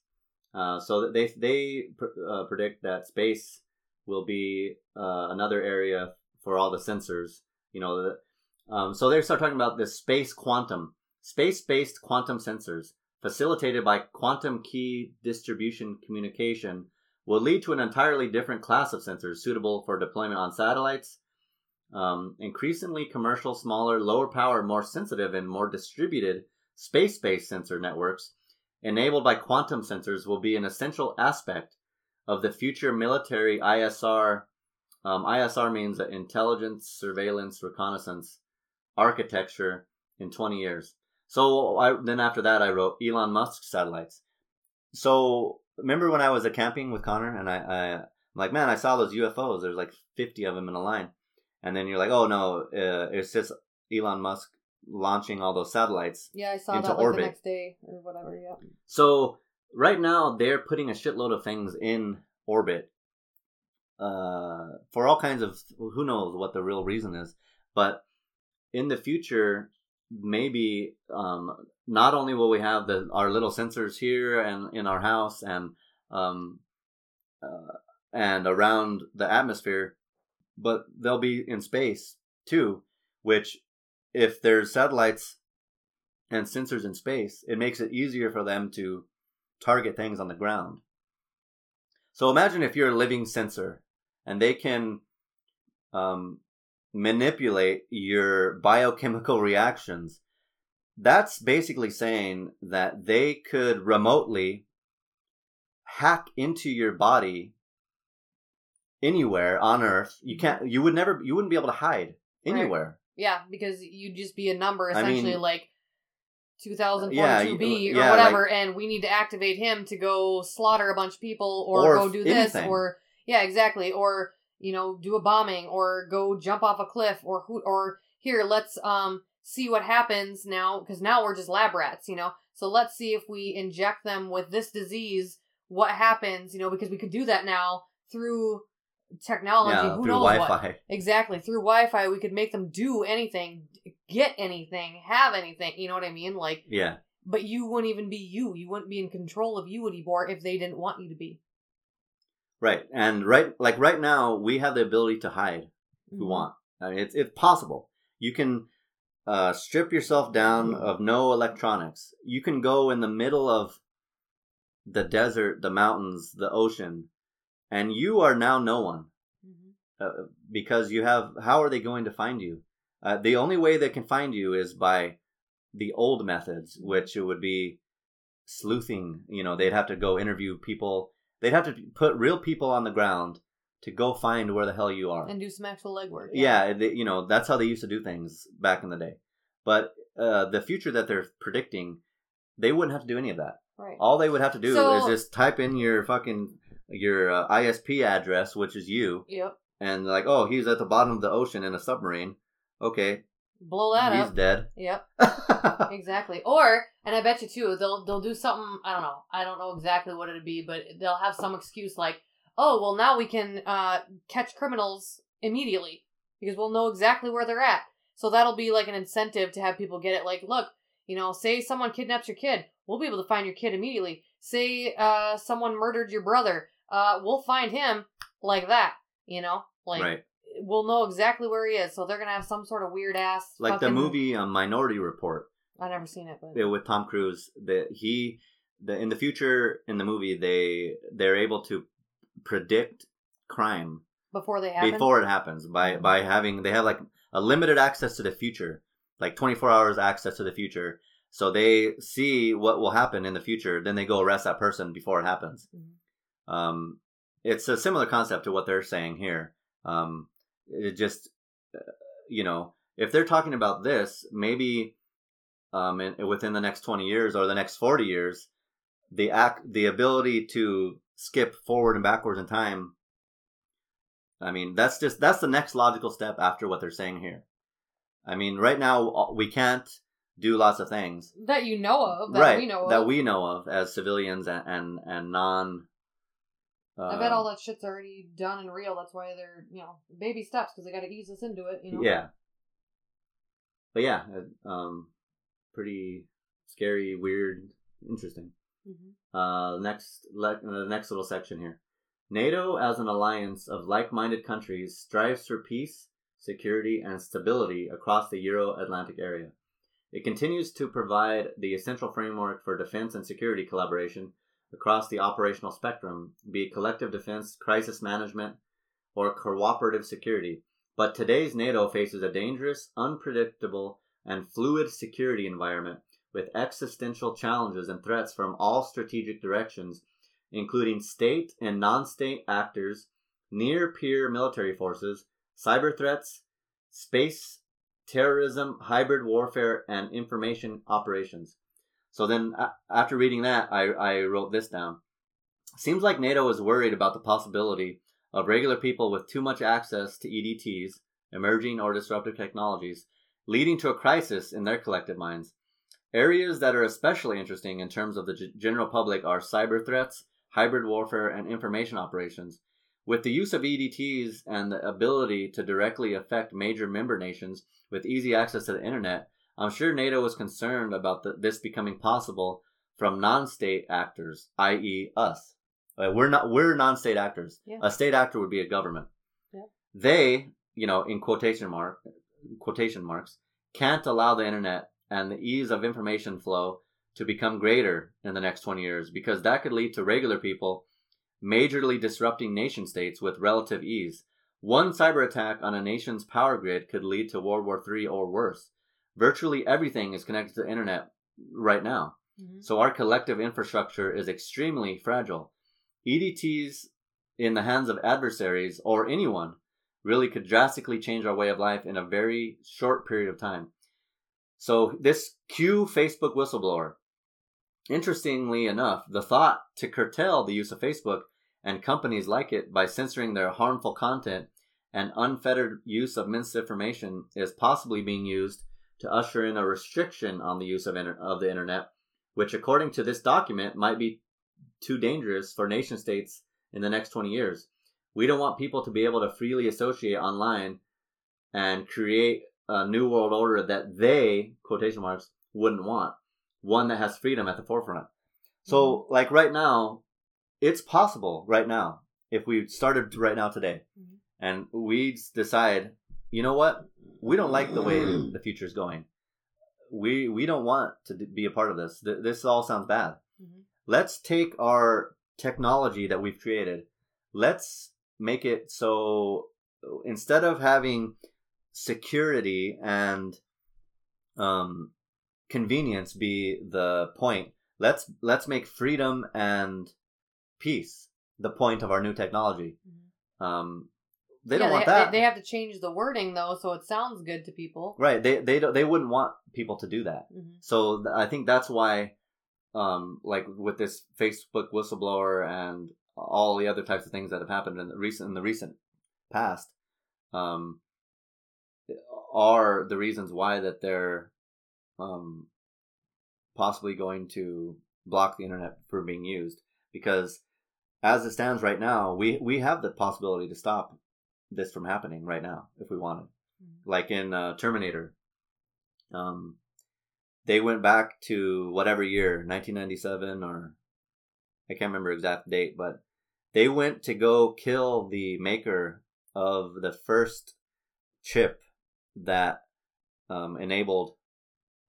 Uh, so they they pr- uh, predict that space will be uh, another area for all the sensors. You know, the, um, so they start talking about this space quantum, space-based quantum sensors facilitated by quantum key distribution communication will lead to an entirely different class of sensors suitable for deployment on satellites. Um, increasingly commercial, smaller, lower power, more sensitive, and more distributed space-based sensor networks enabled by quantum sensors will be an essential aspect of the future military ISR. Um, ISR means intelligence, surveillance, reconnaissance architecture in 20 years. So I, then after that, I wrote Elon Musk satellites. So remember when I was at camping with Connor and I, I I'm like, man, I saw those UFOs. There's like 50 of them in a line. And then you're like, oh no, uh, it's just Elon Musk launching all those satellites Yeah, I saw Into that like orbit. the next day or whatever. Yeah. So right now they're putting a shitload of things in orbit uh, for all kinds of who knows what the real reason is, but in the future, maybe um, not only will we have the our little sensors here and in our house and um, uh, and around the atmosphere, but they'll be in space too. Which, if there's satellites and sensors in space, it makes it easier for them to target things on the ground. So imagine if you're a living sensor and they can um, manipulate your biochemical reactions. That's basically saying that they could remotely hack into your body anywhere on earth. You can't. You would never. You wouldn't be able to hide anywhere. Yeah, because you'd just be a number I essentially mean- like 2042B Yeah, or yeah, whatever, and we need to activate him to go slaughter a bunch of people or, Or go do this or yeah, exactly, or you know, do a bombing or go jump off a cliff or who or here let's um see what happens now because now we're just lab rats, you know. So let's see if we inject them with this disease, what happens, you know, because we could do that now through technology. yeah, Who through knows? Wi-Fi. Exactly. Through Wi Fi, we could make them do anything, get anything, have anything. You know what I mean? Like, Yeah, but you wouldn't even be you. You wouldn't be in control of you anymore if they didn't want you to be. Right. And right, like right now, we have the ability to hide if we Mhm. want. I mean, it's it's possible. You can uh, strip yourself down of no electronics. You can go in the middle of the desert, the mountains, the ocean, and you are now no one. Mhm. uh, because you have how are they going to find you uh, the only way they can find you is by the old methods which it would be sleuthing you know they'd have to go interview people they'd have to put real people on the ground to go find where the hell you are And do some actual legwork. yeah, they, you know that's how they used to do things back in the day but uh, the future that they're predicting they wouldn't have to do any of that Right. all they would have to do So- is just type in your fucking your uh, isp address which is you Yep. and like, oh, he's at the bottom of the ocean in a submarine. Okay, Blow that he's up. He's dead. Yep. (laughs) Exactly. Or, and I bet you too, they'll they'll do something. I don't know. I don't know exactly what it'd be, but they'll have some excuse like, "Oh, well, now we can uh, catch criminals immediately because we'll know exactly where they're at." So that'll be like an incentive to have people get it. Like, look, you know, say someone kidnaps your kid, we'll be able to find your kid immediately. Say uh, someone murdered your brother, uh, we'll find him like that. You know, like right, we'll know exactly where he is. So they're gonna have some sort of weird ass like the movie um, Minority Report I never seen it, but with Tom Cruise. That he, the in the future in the movie they they're able to predict crime before they happen. before it happens by by having they have like a limited access to the future, like twenty four hours access to the future. So they see what will happen in the future, then they go arrest that person before it happens. Mhm. Um, it's a similar concept to what they're saying here. Um, it just, uh, you know, if they're talking about this, maybe um, in, within the next 20 years or the next 40 years, the act, the ability to skip forward and backwards in time. I mean, that's just that's the next logical step after what they're saying here. I mean, right now uh, we can't do lots of things that you know of, that right we know of. that we know of as civilians and and, and non. I bet all that shit's already done and real. That's why they're you know baby steps because they got to ease us into it. You know. Yeah. But yeah, uh, um, pretty scary, weird, interesting. Mhm. Uh, next, le- uh, next little section here. NATO, as an alliance of like-minded countries, strives for peace, security, and stability across the Euro-Atlantic area. It continues to provide the essential framework for defense and security collaboration across the operational spectrum, be it collective defense, crisis management, or cooperative security. But today's NATO faces a dangerous, unpredictable, and fluid security environment with existential challenges and threats from all strategic directions, including state and non state actors, near peer military forces, cyber threats, space terrorism, hybrid warfare, and information operations. So then, after reading that, I, I wrote this down. Seems like NATO is worried about the possibility of regular people with too much access to EDTs, emerging or disruptive technologies, leading to a crisis in their collective minds. Areas that are especially interesting in terms of the g- general public are cyber threats, hybrid warfare, and information operations, With the use of EDTs and the ability to directly affect major member nations with easy access to the internet, I'm sure NATO was concerned about the, this becoming possible from non-state actors, i.e., us. Uh, we're not we're non-state actors. Yeah. A state actor would be a government. Yeah. They, you know, in quotation mark quotation marks, can't allow the internet and the ease of information flow to become greater in the next 20 years because that could lead to regular people majorly disrupting nation states with relative ease. One cyber attack on a nation's power grid could lead to World War III or worse. Virtually everything is connected to the internet right now. Mhm. So our collective infrastructure is extremely fragile. EDTs in the hands of adversaries or anyone really could drastically change our way of life in a very short period of time. So this Q Facebook whistleblower, interestingly enough, the thought to curtail the use of Facebook and companies like it by censoring their harmful content and unfettered use of misinformation is possibly being used to usher in a restriction on the use of, inter- of the internet, which according to this document might be too dangerous for nation states in the next 20 years. We don't want people to be able to freely associate online and create a new world order that they, quotation marks, wouldn't want. One that has freedom at the forefront. So, like right now, it's possible right now, if we started right now today, Mhm. and we decide, you know what, we don't like the way the future is going. We we don't want to be a part of this. This all sounds bad. Mhm. Let's take our technology that we've created. Let's make it so instead of having security and um, convenience be the point, let's let's make freedom and peace the point of our new technology. Mhm. Um, they Yeah, don't want they, that, They, they have to change the wording though, so it sounds good to people. right? They they don't, they wouldn't want people to do that. hmm So th- I think that's why, um, like with this Facebook whistleblower and all the other types of things that have happened in the recent in the recent past, um, are the reasons why that they're, um, possibly going to block the internet from being used because as it stands right now, we we have the possibility to stop this from happening right now if we wanted Mhm. like in uh, Terminator. Um, they went back to whatever year, 1997 or I can't remember exact date, but they went to go kill the maker of the first chip that um, enabled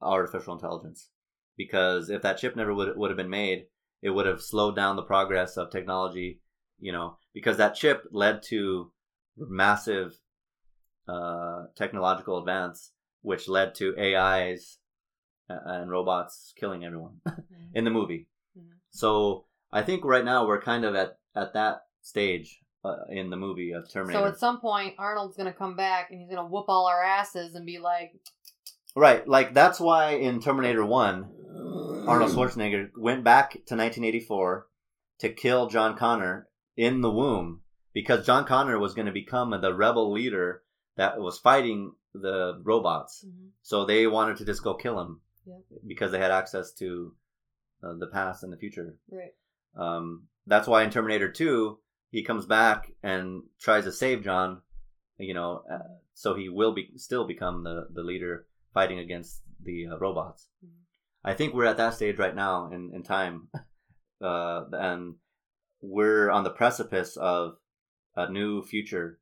artificial intelligence. Because if that chip never would would have been made, it would have slowed down the progress of technology. You know, because that chip led to massive uh, technological advance, which led to AIs and robots killing everyone (laughs) Mhm. in the movie. Mhm. So I think right now we're kind of at at that stage uh, in the movie of Terminator. So at some point, Arnold's gonna come back and he's gonna whoop all our asses and be like, right, like that's why in Terminator One, Arnold Schwarzenegger went back to 1984 to kill John Connor in the womb because John Connor was going to become the rebel leader that was fighting the robots. Mhm. So they wanted to just go kill him Yeah. because they had access to uh, the past and the future. right, Um, that's why in Terminator 2, he comes back and tries to save John, you know, uh, so he will be still become the, the leader fighting against the uh, robots. Mhm. I think we're at that stage right now in, in time. (laughs) Uh, and we're on the precipice of a new future.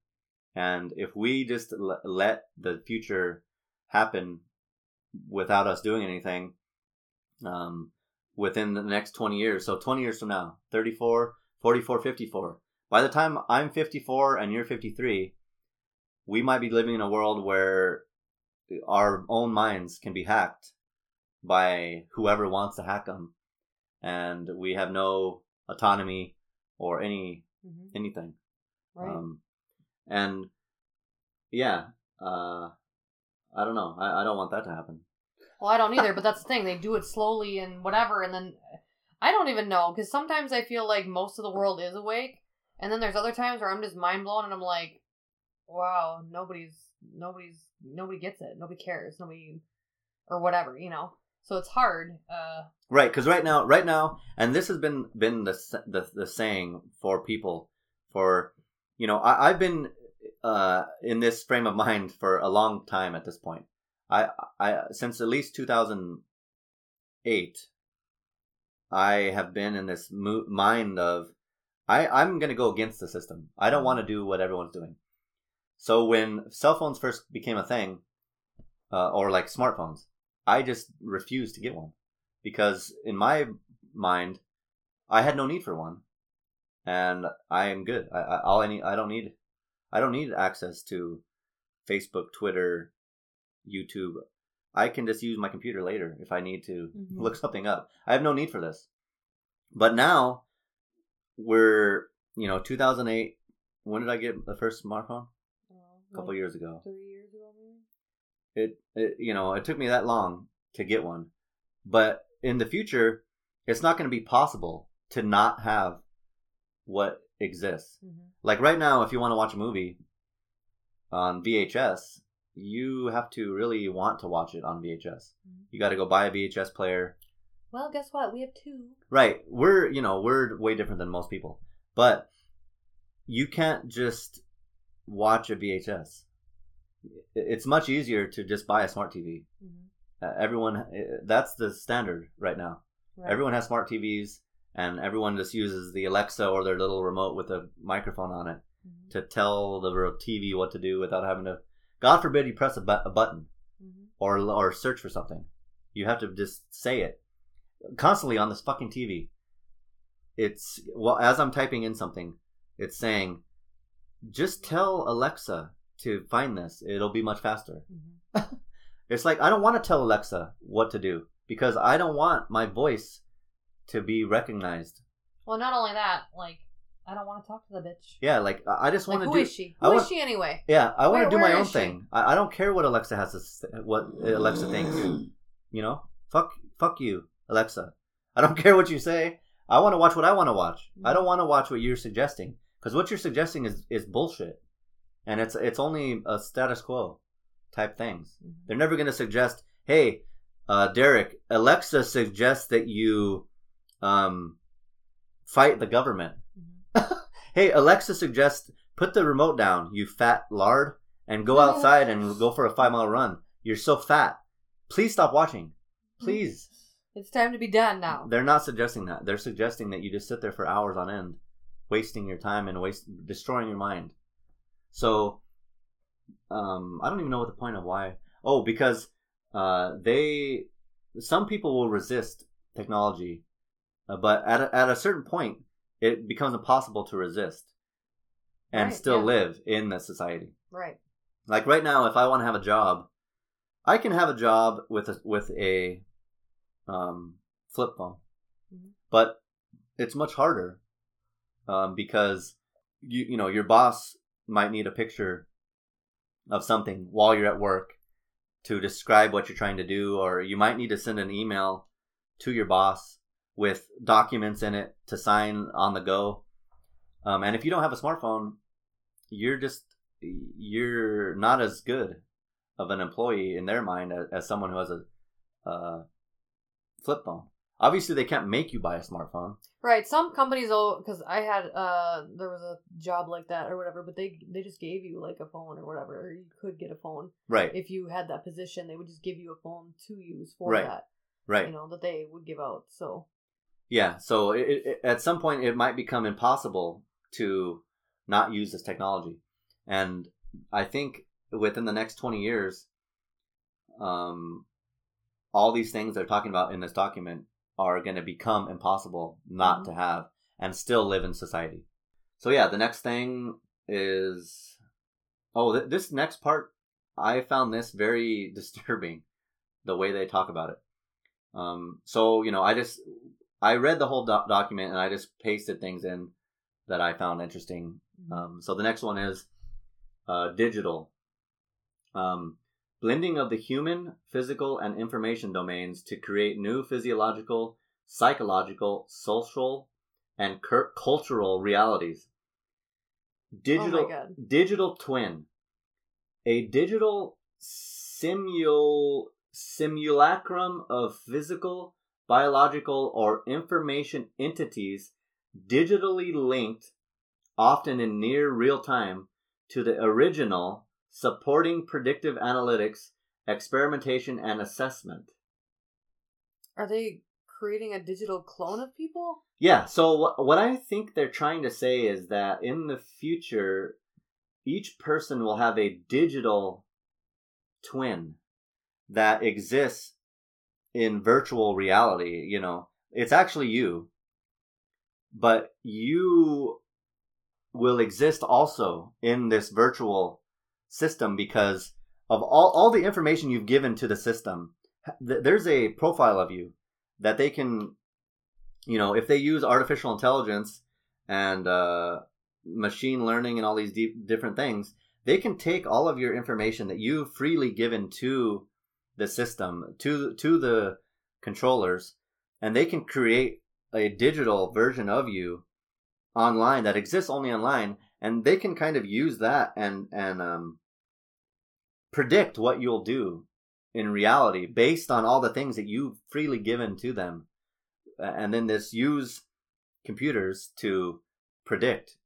And if we just l- let the future happen without us doing anything, um, within the next 20 years, so 20 years from now, 34, 44, 54, by the time I'm 54 and you're 53, we might be living in a world where our own minds can be hacked by whoever wants to hack them. And we have no autonomy or any hmm anything. Right. Um, and yeah, uh, I don't know. I, I don't want that to happen. Well, I don't either, but that's the thing. They do it slowly and whatever, and then I don't even know because sometimes I feel like most of the world is awake, and then there's other times where I'm just mind blown and I'm like, wow, nobody's nobody's nobody gets it, nobody cares, nobody or whatever, you know. So it's hard. Uh, Right, because right now, right now, and this has been been the, the the saying for people for you know, I, I've been uh, in this frame of mind for a long time at this point. I, I since at least 2008, I have been in this mo- mind of I, I'm going to go against the system. I don't want to do what everyone's doing. So when cell phones first became a thing, uh, or like smartphones, I just refused to get one because in my mind, I had no need for one, and I am good. I, I all I need I don't need I don't need access to Facebook, Twitter, YouTube. I can just use my computer later if I need to Mhm. look something up. I have no need for this. But now we're, you know, 2008. When did I get the first smartphone? A couple Like years ago. Three years ago, maybe. It, it, you know, it took me that long to get one. But in the future, it's not going to be possible to not have what exists. Mm-hmm. Like right now, if you want to watch a movie on VHS, you have to really want to watch it on VHS. Mhm. You got to go buy a VHS player. Well, guess what? We have two. Right. We're, you know, we're way different than most people. But you can't just watch a VHS. It's much easier to just buy a smart TV. Mm-hmm. Uh, everyone, uh, that's the standard right now. Right. Everyone has smart TVs, and everyone just uses the Alexa or their little remote with a microphone on it Mhm. to tell the TV what to do without having to. God forbid you press a, bu- a button Mhm. or or search for something. You have to just say it constantly on this fucking TV. It's well as I'm typing in something, it's saying, just tell Alexa to find this. It'll be much faster. Mhm. (laughs) It's like I don't want to tell Alexa what to do because I don't want my voice to be recognized. Well, not only that, like I don't want to talk to the bitch. Yeah, like I I just Like, want who to do. is she? I Who is want- she anyway? Yeah, I want Where- to do my own she? thing. I, I don't care what Alexa has to s- what Alexa thinks. You know, fuck fuck you, Alexa. I don't (laughs) care what you say. I want to watch what I want to watch. I don't want to watch what you're suggesting because what you're suggesting is is bullshit, and it's it's only a status quo type things. Mhm. They're never going to suggest, hey, uh, Derek, Alexa suggests that you um, fight the government. Mhm. (laughs) Hey, Alexa suggests put the remote down, you fat lard, and go outside and go for a five mile run. You're so fat. Please stop watching. Please. It's time to be done now. They're not suggesting that. They're suggesting that you just sit there for hours on end, wasting your time and waste destroying your mind. So, um, I don't even know what the point of why. Oh, because uh, they some people will resist technology, but at a, at a certain point, it becomes impossible to resist and Right, still yeah. live in the society. Right. Like right now, if I want to have a job, I can have a job with a with a um, flip phone, Mhm. but it's much harder um, because you you know your boss might need a picture of something while you're at work to describe what you're trying to do, or you might need to send an email to your boss with documents in it to sign on the go. Um, and if you don't have a smartphone, you're just you're not as good of an employee in their mind as, as someone who has a uh, flip phone. Obviously, they can't make you buy a smartphone. Right. Some companies, though, because I had uh, there was a job like that or whatever, but they they just gave you like a phone or whatever, or you could get a phone Right. if you had that position. They would just give you a phone to use for Right. that, right. you know, that they would give out. So Yeah. So it, it, at some point, it might become impossible to not use this technology, and I think within the next twenty years, um, all these things they're talking about in this document are going to become impossible not Mhm. to have and still live in society. So yeah, the next thing is oh, th- this next part I found this very (laughs) disturbing, the way they talk about it. Um, so you know, I just I read the whole doc- document and I just pasted things in that I found interesting. Um, so the next one is uh, digital. Um, blending of the human, physical, and information domains to create new physiological, psychological, social, and cur- cultural realities. Digital, Oh digital twin, a digital simul simulacrum of physical, biological, or information entities digitally linked often in near real time, to the original, supporting predictive analytics, experimentation, and assessment. Are they creating a digital clone of people? Yeah, so what I think they're trying to say is that in the future, each person will have a digital twin that exists in virtual reality. You know, it's actually you, but you will exist also in this virtual system because of all, all the information you've given to the system. There's a profile of you that they can, you know, if they use artificial intelligence and uh, machine learning and all these deep, different things, they can take all of your information that you've freely given to the system, to to the controllers, and they can create a digital version of you online that exists only online, and they can kind of use that and and um, predict what you'll do in reality based on all the things that you've freely given to them. And then this use computers to predict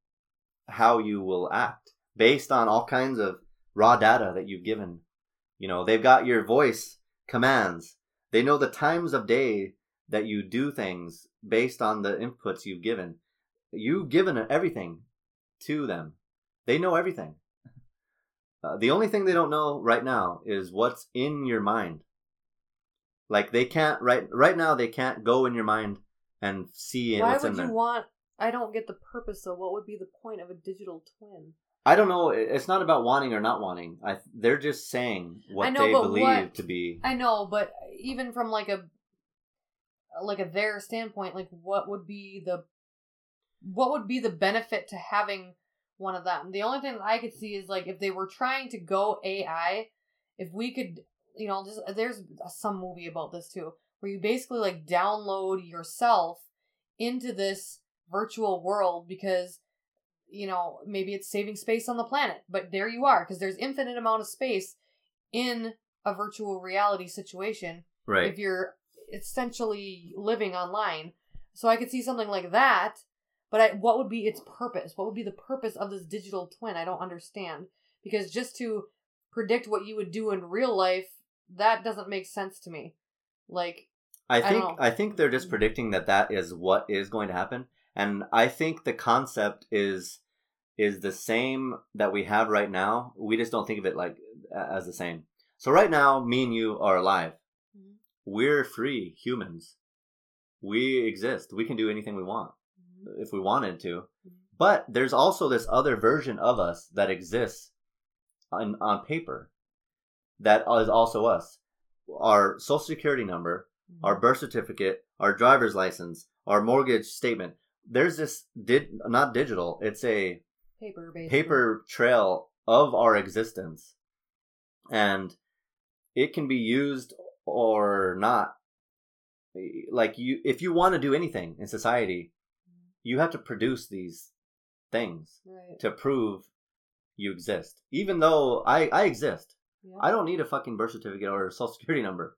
how you will act based on all kinds of raw data that you've given. You know, they've got your voice commands. They know the times of day that you do things based on the inputs you've given. You've given everything to them. They know everything. Uh, the only thing they don't know right now is what's in your mind. Like they can't right right now they can't go in your mind and see Why what's would in you there. want? I don't get the purpose. though. what would be the point of a digital twin? I don't know. It's not about wanting or not wanting. I they're just saying what know, they believe what- to be. I know, but even from like a like a their standpoint, like what would be the what would be the benefit to having one of them? The only thing that I could see is like if they were trying to go AI, if we could, you know, just there's some movie about this too, where you basically like download yourself into this virtual world because you know maybe it's saving space on the planet but there you are because there's infinite amount of space in a virtual reality situation Right. if you're essentially living online. So I could see something like that, but I, what would be its purpose? What would be the purpose of this digital twin? I don't understand because just to predict what you would do in real life, that doesn't make sense to me. Like, I I think don't. I, think they're just predicting that that is what is going to happen, and I think the concept is is the same that we have right now. We just don't think of it like as the same. So right now, me and you are alive. Mhm. We're free humans. We exist. We can do anything we want mm-hmm. if we wanted to. Mm-hmm. But there's also this other version of us that exists on, on paper that is also us. Our social security number, mm-hmm. our birth certificate, our driver's license, our mortgage statement. There's this did not digital. It's a paper based paper trail of our existence, and it can be used or not. Like you, if you want to do anything in society, you have to produce these things right? to prove you exist. Even though I I exist, Yeah. I don't need a fucking birth certificate or a social security number.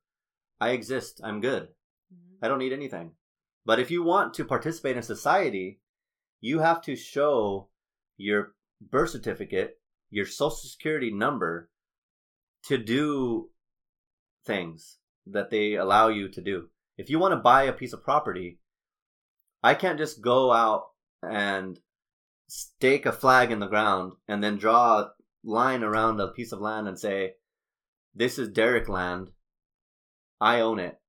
I exist. I'm good. Mhm. I don't need anything. But if you want to participate in society, you have to show your birth certificate, your social security number to do things that they allow you to do. If you want to buy a piece of property, I can't just go out and stake a flag in the ground and then draw a line around a piece of land and say, This is Derek land. I own it.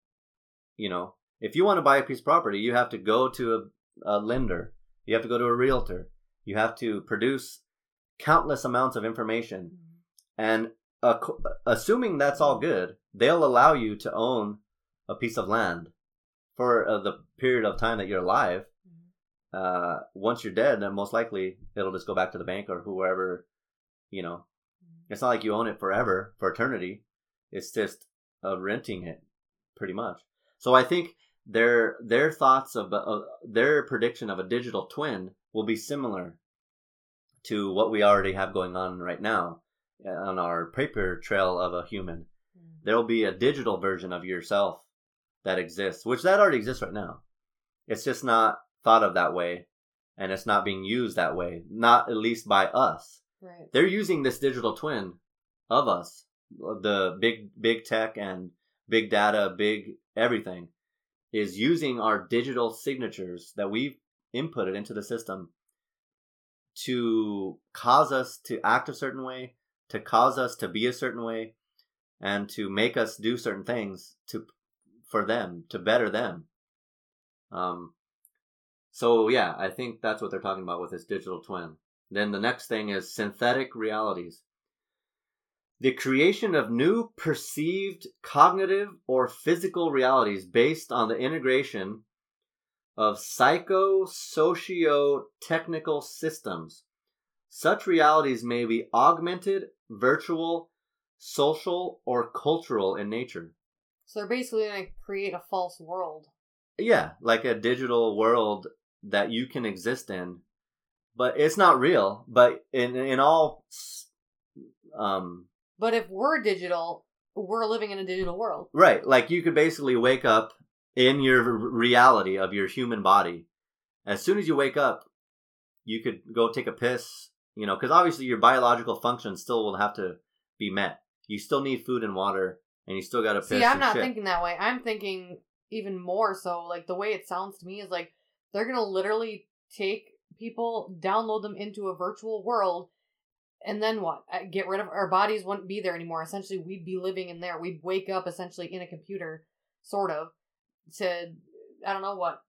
You know, if you want to buy a piece of property, you have to go to a, a lender. You have to go to a realtor. You have to produce countless amounts of information. And assuming that's all good, they'll allow you to own a piece of land for uh, the period of time that you're alive. Uh, once you're dead, then most likely it'll just go back to the bank or whoever. You know, it's not like you own it forever, for eternity. It's just uh, renting it, pretty much. So I think their their thoughts of uh, their prediction of a digital twin will be similar to what we already have going on right now uh, on our paper trail of a human. Mhm. There will be a digital version of yourself that exists, which that already exists right now. It's just not thought of that way and it's not being used that way. Not at least by us. Right. They're using this digital twin of us, the big big tech and big data, big everything is using our digital signatures that we've inputted into the system to cause us to act a certain way, to cause us to be a certain way, and to make us do certain things to for them to better them. Um, so yeah, I think that's what they're talking about with this digital twin. Then the next thing is synthetic realities. The creation of new perceived cognitive or physical realities based on the integration of psycho-socio-technical systems. Such realities may be augmented, virtual, social, or cultural in nature. So they're basically going to create a false world. Yeah, like a digital world that you can exist in, but it's not real. But in in all, um, But if we're digital, we're living in a digital world. right, like you could basically wake up in your reality of your human body. As soon as you wake up, you could go take a piss. You know, because obviously your biological functions still will have to be met. You still need food and water, and you still got to piss. See, I'm not shit. thinking that way. I'm thinking even more so. Like the way it sounds to me is like they're gonna literally take people, download them into a virtual world, and then what? Uh, Get rid of our bodies wouldn't be there anymore. Essentially, we'd be living in there. We'd wake up essentially in a computer, sort of, to I don't know what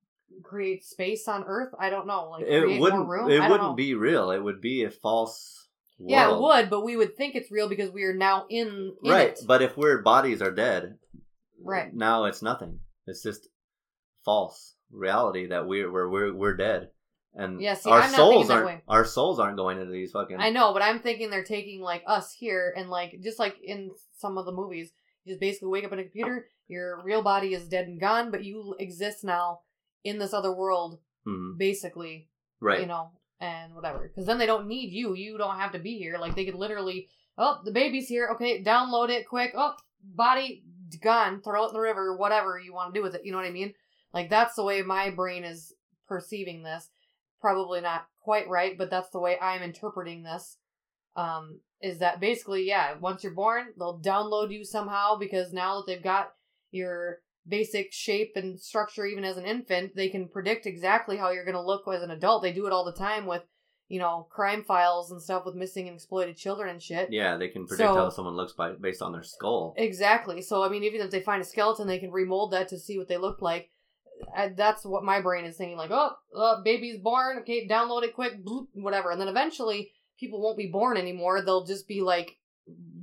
create space on Earth. I don't know. Like it wouldn't. more room. It wouldn't know. be real. It would be a false. Yeah, it would, but we would think it's real because we are now in, in right it. but if our bodies are dead Right. now it's nothing it's just false reality that we're we're we're, we're dead and Yeah, see, our I'm souls aren't our souls aren't going into these fucking I know, but I'm thinking they're taking like us here and like just like in some of the movies, you just basically wake up in a computer, your real body is dead and gone, but you exist now in this other world, Mhm. basically. right You know, and whatever. Because then they don't need you. You don't have to be here. Like they could literally, oh, the baby's here. Okay, download it quick. Oh, body gone. Throw it in the river. Whatever you want to do with it. You know what I mean? Like that's the way my brain is perceiving this. Probably not quite right, but that's the way I'm interpreting this. Um, is that basically, yeah, once you're born, they'll download you somehow because now that they've got your basic shape and structure, even as an infant, they can predict exactly how you're going to look as an adult. They do it all the time with, you know, crime files and stuff with missing and exploited children and shit. yeah they can predict So- how someone looks by based on their skull Exactly. So, I mean, even if they find a skeleton, they can remold that to see what they look like. Uh, that's what my brain is thinking. Like, oh, uh, baby's born. Okay, download it quick. Bloop, whatever. And then eventually, people won't be born anymore. They'll just be like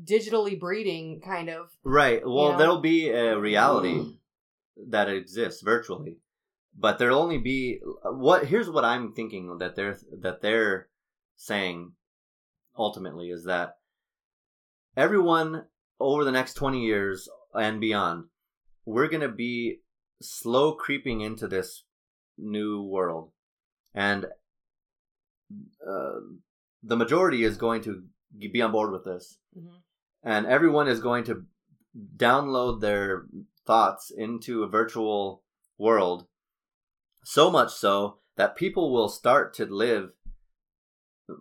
digitally breeding, kind of. right well know? there'll be a reality that exists virtually but there'll only be what here's what i'm thinking that they're that they're saying ultimately is that everyone over the next 20 years and beyond we're going to be slow creeping into this new world and uh, the majority is going to be on board with this. Mhm. and everyone is going to download their thoughts into a virtual world so much so that people will start to live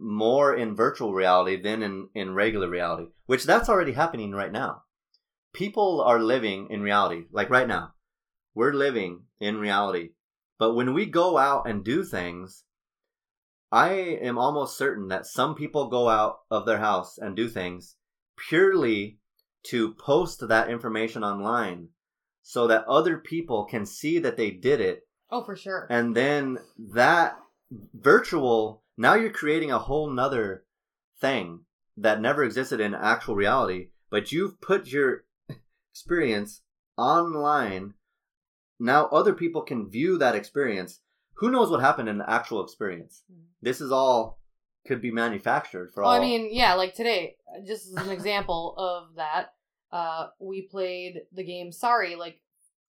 more in virtual reality than in, in regular reality which that's already happening right now. People are living in reality like right now. We're living in reality. But when we go out and do things i am almost certain that some people go out of their house and do things purely to post that information online so that other people can see that they did it Oh, for sure. and then that virtual now you're creating a whole nother thing that never existed in actual reality but you've put your experience online now other people can view that experience who knows what happened in the actual experience Mhm. this is all could be manufactured for Well, all I mean, yeah, like today, just as an example of that, uh, we played the game Sorry like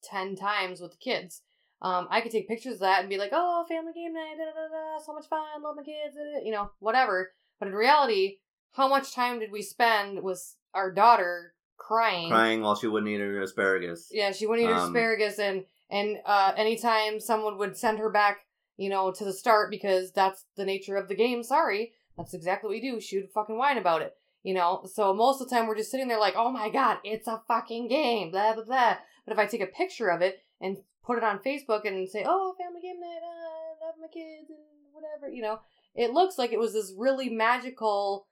10 times with the kids. Um, I could take pictures of that and be like, oh, family game night, da da da da, so much fun, love my kids, da," you know, whatever. But in reality, how much time did we spend with our daughter crying? crying while she wouldn't eat her asparagus Yeah, she wouldn't eat her Um, asparagus, and and uh, anytime someone would send her back you know, to the start because that's the nature of the game. Sorry. That's exactly what we do. Shoot a fucking whine about it. You know, so most of the time we're just sitting there like, oh my god, it's a fucking game, blah, blah, blah. But if I take a picture of it and put it on Facebook and say, oh, family game night, uh, I love my kids and whatever, you know, it looks like it was this really magical,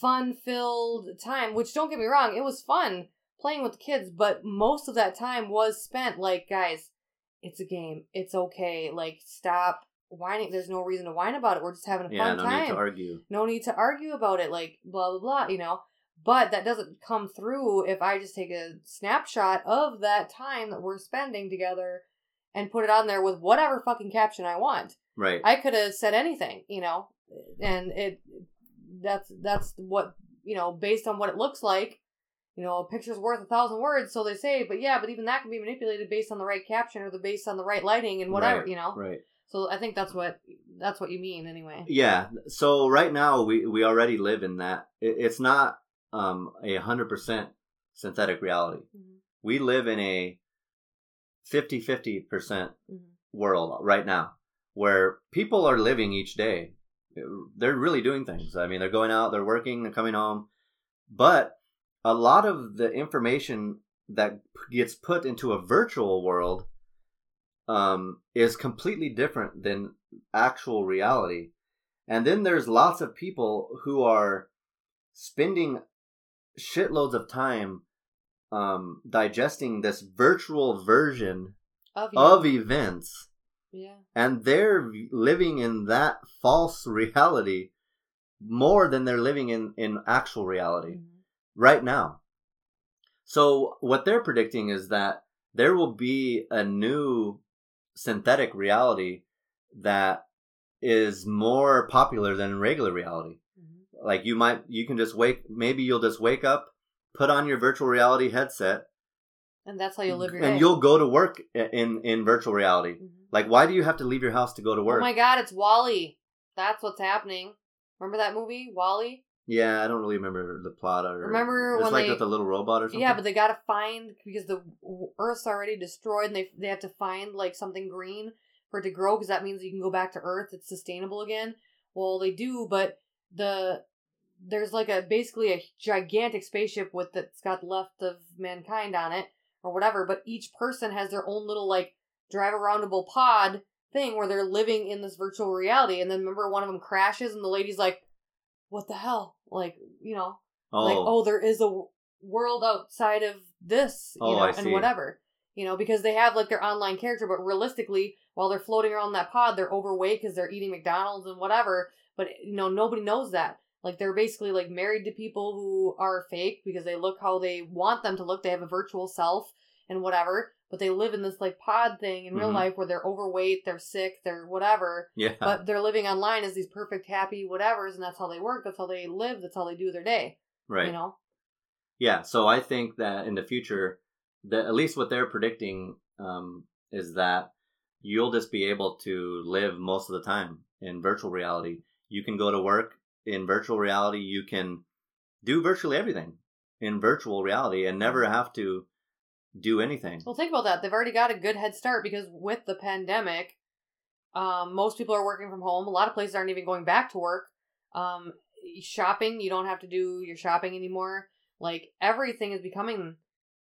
fun filled time, which don't get me wrong, it was fun playing with the kids, but most of that time was spent like, guys, it's a game. It's okay. Like, stop whining. There's no reason to whine about it. We're just having a Yeah, fun no time. need to argue. no need to argue about it. Like, blah, blah, blah, you know? But that doesn't come through if I just take a snapshot of that time that we're spending together and put it on there with whatever fucking caption I want. Right. I could have said anything, you know, and it that's that's what you know based on what it looks like. You know, a picture's worth a thousand words, so they say. But yeah, but even that can be manipulated based on the right caption or the based on the right lighting and whatever, Right, you know. Right. So I think that's what that's what you mean anyway. Yeah. So right now we we already live in that. It's not um a hundred percent synthetic reality. Mhm. We live in a 50-50 percent Mhm. world right now where people are living each day. They're really doing things. I mean, they're going out, they're working, they're coming home. But a lot of the information that gets put into a virtual world um, is completely different than actual reality. And then there's lots of people who are spending shitloads of time um, digesting this virtual version Of of events yeah. and they're living in that false (laughs) reality more than they're living in in actual reality Mhm. Right now so what they're predicting is that there will be a new synthetic reality that is more popular than regular reality Mhm. like you might you can just wake maybe you'll just wake up put on your virtual reality headset And that's how you live your and day. you'll go to work in in virtual reality Mhm. like why do you have to leave your house to go to work? Oh my god, it's WALL-E. That's what's happening. Remember that movie, WALL-E? Yeah, I don't really remember the plot. Or Remember it's when like they- with the little robot or something. Yeah, but they gotta find because the Earth's already destroyed, and they they have to find like something green for it to grow because that means you can go back to Earth. It's sustainable again. Well, they do, but the there's like a basically a gigantic spaceship with that's got left of mankind on it or whatever. But each person has their own little like drive aroundable pod thing where they're living in this virtual reality. And then remember one of them crashes, and the lady's like, "What the hell?" Like you know oh, like oh there is a world outside of this you Oh, know I and see. whatever you know because they have like their online character but realistically while they're floating around that pod they're overweight because they're eating mcdonald's and whatever but eh, you know nobody knows that like they're basically like married to people who are fake because they look how they want them to look they have a virtual self and whatever but they live in this like pod thing in real Mhm. life where they're overweight they're sick they're whatever yeah, but they're living online as these perfect happy whatevers and that's how they work that's how they live that's how they do their day right. you know Yeah, so I think that in the future, that at least what they're predicting um, is that you'll just be able to live most of the time in virtual reality. You can go to work in virtual reality. You can do virtually everything in virtual reality and never have to do anything. Well, think about that. They've already got a good head start because with the pandemic, um, most people are working from home. A lot of places aren't even going back to work. Um, shopping, you don't have to do your shopping anymore. Like everything is becoming,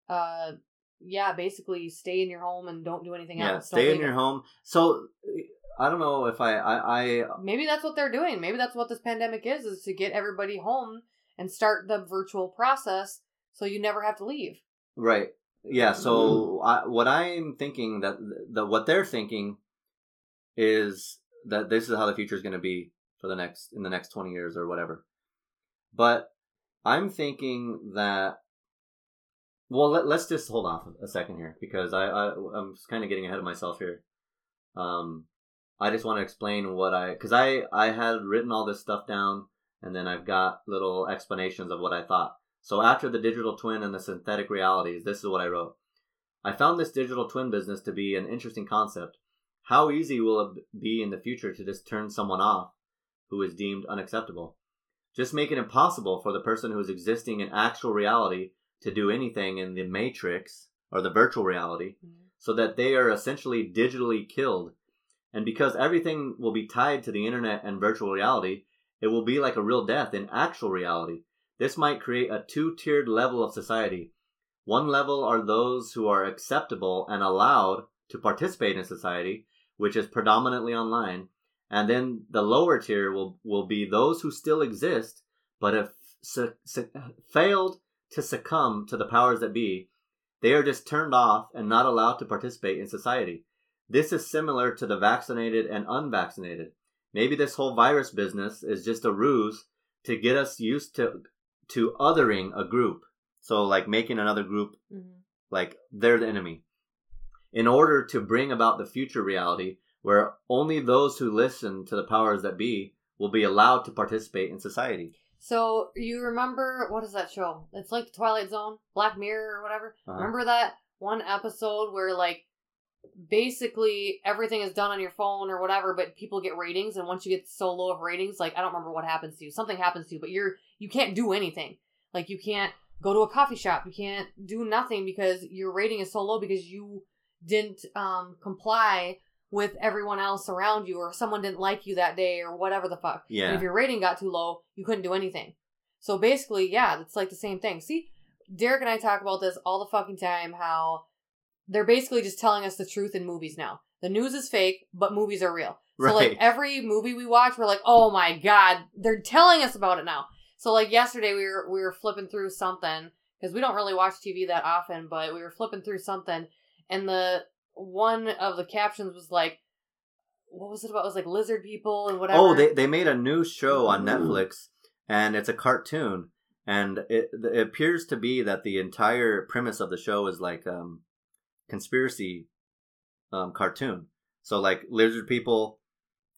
uh, yeah, basically stay in your home and don't do anything Yeah, else. Don't stay in your it. home. So I don't know if I I, I Maybe that's what they're doing. Maybe that's what this pandemic is: is to get everybody home and start the virtual process, so you never have to leave. Right. Yeah. So I, what I'm thinking that that what they're thinking is that this is how the future is going to be for the next in the next 20 years or whatever. But I'm thinking that well let, let's just hold off a second here because I, I I'm just kind of getting ahead of myself here. Um I just want to explain what I cuz I I had written all this stuff down and then I've got little explanations of what I thought. So after the digital twin and the synthetic realities, this is what I wrote. I found this digital twin business to be an interesting concept. How easy will it be in the future to just turn someone off who is deemed unacceptable? Just make it impossible for the person who is existing in actual reality to do anything in the matrix or the virtual reality mm-hmm. so that they are essentially digitally killed. And because everything will be tied to the internet and virtual reality, it will be like a real death in actual reality. This might create a two tiered level of society. One level are those who are acceptable and allowed to participate in society, which is predominantly online. And then the lower tier will, will be those who still exist, but have su- su- failed to succumb to the powers that be. They are just turned off and not allowed to participate in society. This is similar to the vaccinated and unvaccinated. Maybe this whole virus business is just a ruse to get us used to to othering a group. So like making another group Mhm. like they're the enemy. In order to bring about the future reality where only those who listen to the powers that be will be allowed to participate in society. So you remember what is that show? It's like the Twilight Zone, Black Mirror or whatever. Uh-huh. Remember that one episode where like basically everything is done on your phone or whatever, but people get ratings, and once you get so low of ratings, like I don't remember what happens to you. Something happens to you, but you're you can't do anything. Like you can't go to a coffee shop, you can't do nothing because your rating is so low because you didn't um comply with everyone else around you or someone didn't like you that day or whatever the fuck. And Yeah. if your rating got too low, you couldn't do anything. So basically, yeah, it's like the same thing. See, Derek and I talk about this all the fucking time how they're basically just telling us the truth in movies now. The news is fake, but movies are real. So like every movie we watch, we're like, "Oh my god, they're telling us about it now." So like yesterday we were we were flipping through something because we don't really watch TV that often, but we were flipping through something and the one of the captions was like what was it about? It was like lizard people and whatever. Oh, they they made a new show on Netflix, and it's a cartoon, and it, it appears to be that the entire premise of the show is like um conspiracy um cartoon. So like lizard people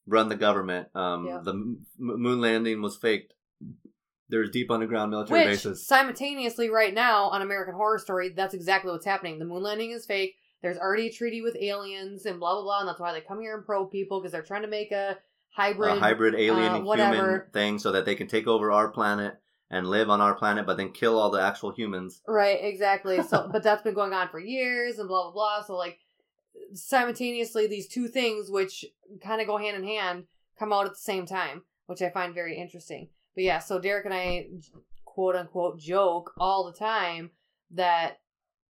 run the government. Um, Yeah. the m- moon landing was faked. There's deep underground military Which bases. simultaneously, right now on American Horror Story, that's exactly what's happening. The moon landing is fake. There's already a treaty with aliens and blah blah blah, and that's why they come here and probe people because they're trying to make a hybrid. a hybrid alien uh, human thing, so that they can take over our planet and live on our planet, but then kill all the actual humans. Right, exactly. So, (laughs) but that's been going on for years and blah blah blah. So, like, simultaneously, these two things, which kind of go hand in hand, come out at the same time, which I find very interesting. But yeah, so Derek and I, quote unquote, joke all the time that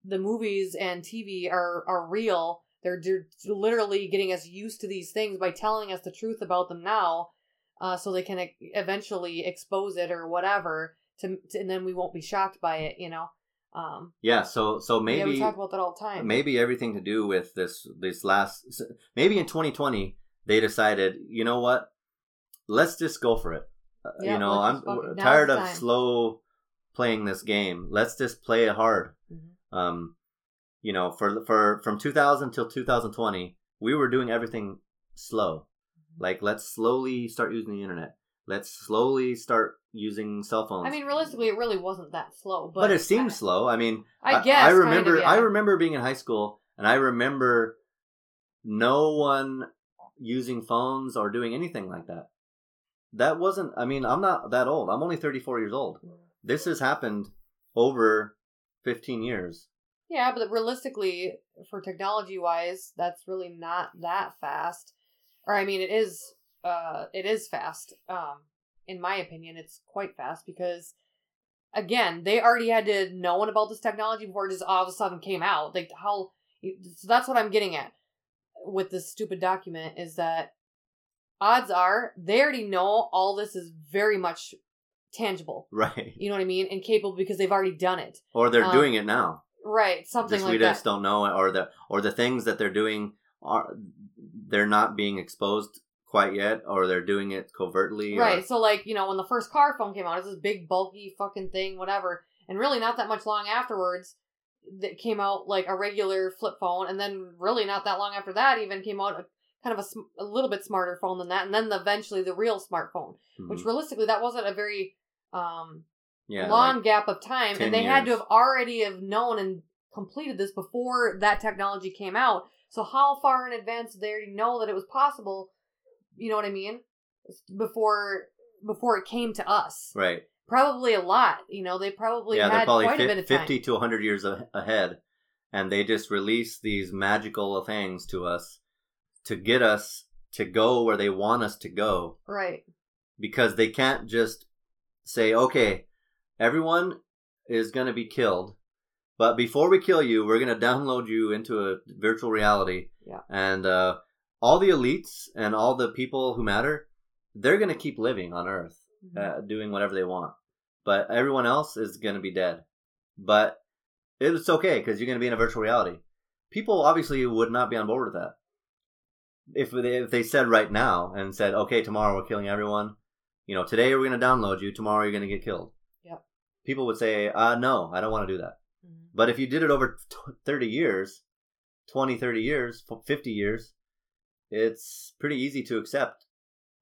the movies and TV are are real. They're, they're literally getting us used to these things by telling us the truth about them now, uh, so they can eventually expose it or whatever, to, to and then we won't be shocked by it. You know. Um, Yeah, so so maybe yeah, we talk about that all the time. maybe everything to do with this this last maybe in 2020 they decided you know what let's just go for it Uh, Yeah, you know i'm tired of time. slow playing this game let's just play it hard Mhm. um you know for for from 2000 till 2020 we were doing everything slow Mm-hmm. Like let's slowly start using the internet let's slowly start using cell phones I mean, realistically, it really wasn't that slow, but, but, it seems slow i mean I, guess. I kind of, remember. yeah. I remember being in high school, and I remember no one using phones or doing anything like that. That wasn't. I mean, I'm not that old. I'm only 34 years old. This has happened over 15 years. Yeah, but realistically, for technology wise, that's really not that fast. Or I mean, it is. Uh, it is fast. Um, in my opinion, it's quite fast because, again, they already had to known about this technology before it just all of a sudden came out. Like how. So that's what I'm getting at with this stupid document is that odds are they already know all this is very much tangible. (laughs) Right. You know what I mean? And capable because they've already done it. Or they're Um, doing it now. Right, something Just like we that. just don't know, or the or the things that they're doing are they're not being exposed quite yet, or they're doing it covertly. or- Right. So like, you know, when the first car phone came out, it was this big bulky fucking thing, whatever. And really not that much long afterwards that came out like a regular flip phone and then really not that long after that even came out a kind of a, sm- a little bit smarter phone than that and then eventually the real smartphone, Mhm. which realistically that wasn't a very um yeah, long like- gap of time and they had to have already have known and completed this before that technology came out so how far in advance did they already know that it was possible? You know what i mean? Before before it came to us. Right. probably a lot you know they probably yeah, they're had probably quite a bit of time. 50 to 100 years a- ahead. And they just release these magical things to us to get us to go where they want us to go. Right. because they can't just say, okay, everyone is going to be killed, but before we kill you, we're going to download you into a virtual reality. Yeah. And uh, all the elites and all the people who matter, they're going to keep living on Earth, Mhm. uh, doing whatever they want. But everyone else is going to be dead. But it's okay because you're going to be in a virtual reality. People obviously would not be on board with that. If they, if they said right now and said, okay, tomorrow we're killing everyone, you know, today we're going to download you, tomorrow you're going to get killed. Yep. People would say, uh, no, I don't want to do that. But if you did it over 30 years, 20, 30 years, 50 years, it's pretty easy to accept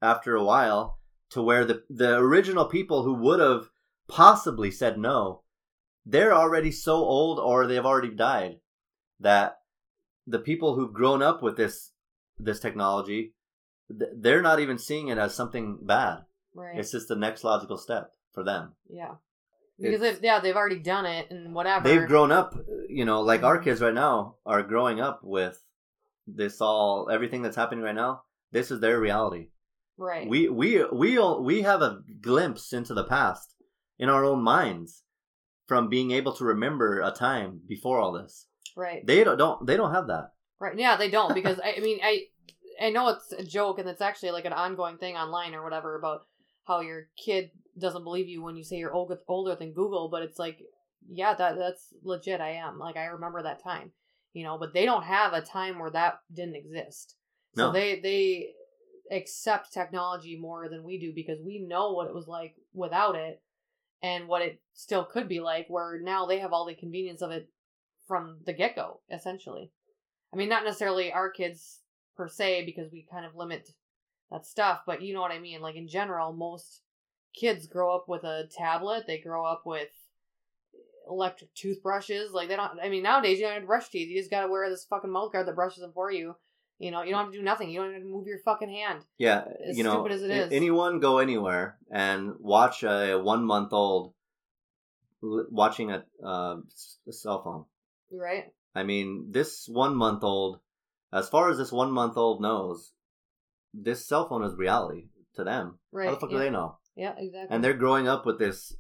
after a while to where the, the original people who would have possibly said no, they're already so old or they've already died that the people who've grown up with this this technology they're not even seeing it as something bad Right. it's just the next logical step for them yeah. Because they've, yeah, they've already done it and whatever. they've grown up you know like our kids right now are growing up with this all everything that's happening right now this is their reality Right. we we we all- we have a glimpse into the past in our own minds from being able to remember a time before all this right. they don't, don't they don't have that Right. Yeah, they don't (laughs) because I, I mean I I know it's a joke and it's actually like an ongoing thing online or whatever about how your kid doesn't believe you when you say you're older older than Google, but it's like yeah, that that's legit. I am like I remember that time, you know. But they don't have a time where that didn't exist, No. so they they accept technology more than we do because we know what it was like without it and what it still could be like. Where now they have all the convenience of it from the get go, essentially. I mean, not necessarily our kids per se, because we kind of limit that stuff, but you know what I mean. Like in general, most kids grow up with a tablet. They grow up with electric toothbrushes. Like they don't. I mean, nowadays you don't have to brush teeth. You just gotta wear this fucking mouth guard that brushes them for you. You know, you don't have to do nothing. You don't even have to move your fucking hand. Yeah, As you know, as it is. anyone go anywhere and watch a one month old watching a, uh, a cell phone. Right? I mean, this one month old, as far as this one month old knows, this cell phone is reality to them. Right. How the fuck yeah. do they know? Yeah, exactly. And they're growing up with this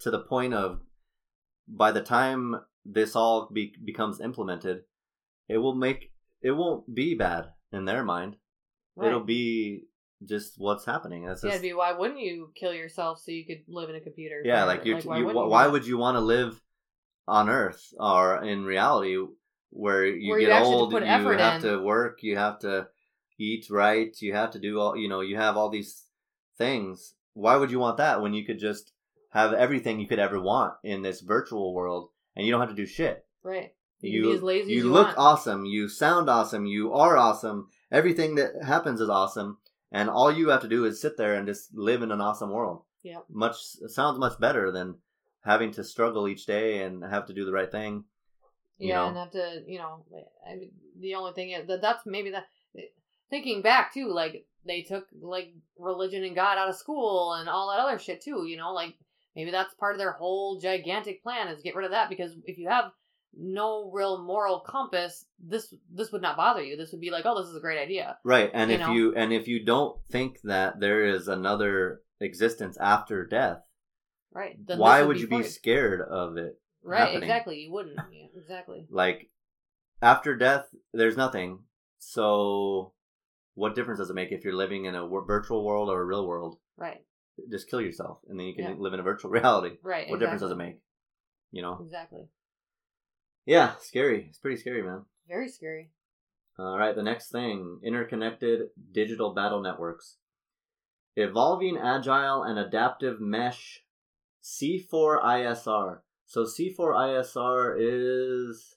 to the point of by the time this all be, becomes implemented, it will make it won't be bad in their mind. right. It'll be just what's happening. It's yeah, just, it'd be why wouldn't you kill yourself so you could live in a computer? yeah, like you, why you, why, do why would you want to live on Earth or in reality where you Where get to old, you have in. to work, you have to eat right, you have to do all, you know, you have all these things. Why would you want that when you could just have everything you could ever want in this virtual world and you don't have to do shit? right? You, You be as lazy you you look want. awesome, you sound awesome, you are awesome. Everything that happens is awesome, and all you have to do is sit there and just live in an awesome world. Yep. Much sounds much better than having to struggle each day and have to do the right thing. yeah, know. and have to, you know, I mean, the only thing is that that's maybe that. Thinking back too, like they took like religion and God out of school and all that other shit too. You know, like maybe that's part of their whole gigantic plan is get rid of that because if you have no real moral compass, this this would not bother you. This would be like, oh, this is a great idea. Right, and You if know. you and if you don't think that there is another existence after death, Right. Then why this would be you be scared of it? Right. happening? Exactly. You wouldn't. Yeah, exactly. Like after death, there's nothing. So, what difference does it make if you're living in a w- virtual world or a real world? Right. Just kill yourself, and then you can Yeah. live in a virtual (laughs) reality. Right. What difference does it make? You know? Exactly. Yeah, scary. It's pretty scary, man. Very scary. All right, the next thing interconnected digital battle networks. Evolving agile and adaptive mesh C4ISR. So C4ISR is.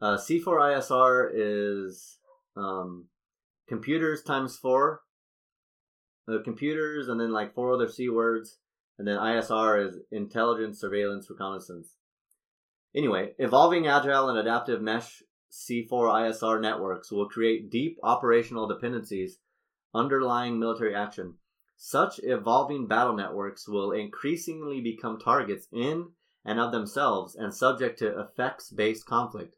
Uh, C4ISR is um, computers times four. Uh, computers and then like four other C words. And then ISR is intelligence, surveillance, reconnaissance. Anyway, evolving agile and adaptive mesh C4ISR networks will create deep operational dependencies underlying military action. Such evolving battle networks will increasingly become targets in and of themselves and subject to effects based conflict.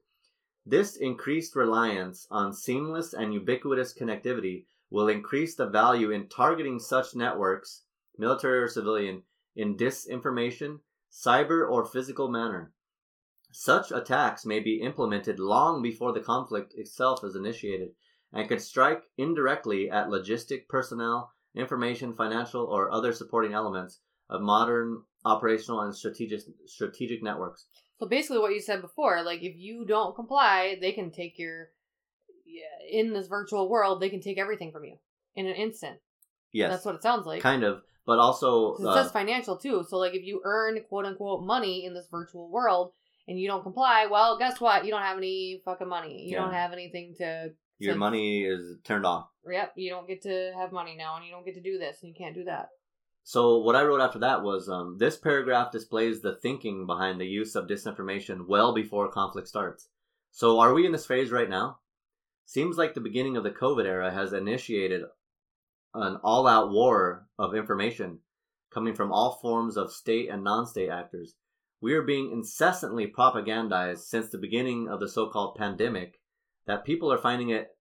This increased reliance on seamless and ubiquitous connectivity will increase the value in targeting such networks, military or civilian, in disinformation, cyber or physical manner. Such attacks may be implemented long before the conflict itself is initiated and could strike indirectly at logistic personnel, information, financial, or other supporting elements of modern operational and strategic strategic networks. So basically, what you said before, like if you don't comply, they can take your yeah, in this virtual world, they can take everything from you in an instant. Yes, That's what it sounds like. kind of, but also it uh, says financial too. So like if you earn quote unquote money in this virtual world and you don't comply, well, guess what? You don't have any fucking money. You Yeah. don't have anything to. your to- money is turned off. Yep, you don't get to have money now, and you don't get to do this, and you can't do that. So what I wrote after that was um, this paragraph displays the thinking behind the use of disinformation well before conflict starts. So are we in this phase right now? Seems like the beginning of the COVID era has initiated an all-out war of information coming from all forms of state and non-state actors. We are being incessantly propagandized since the beginning of the so-called pandemic that people are finding it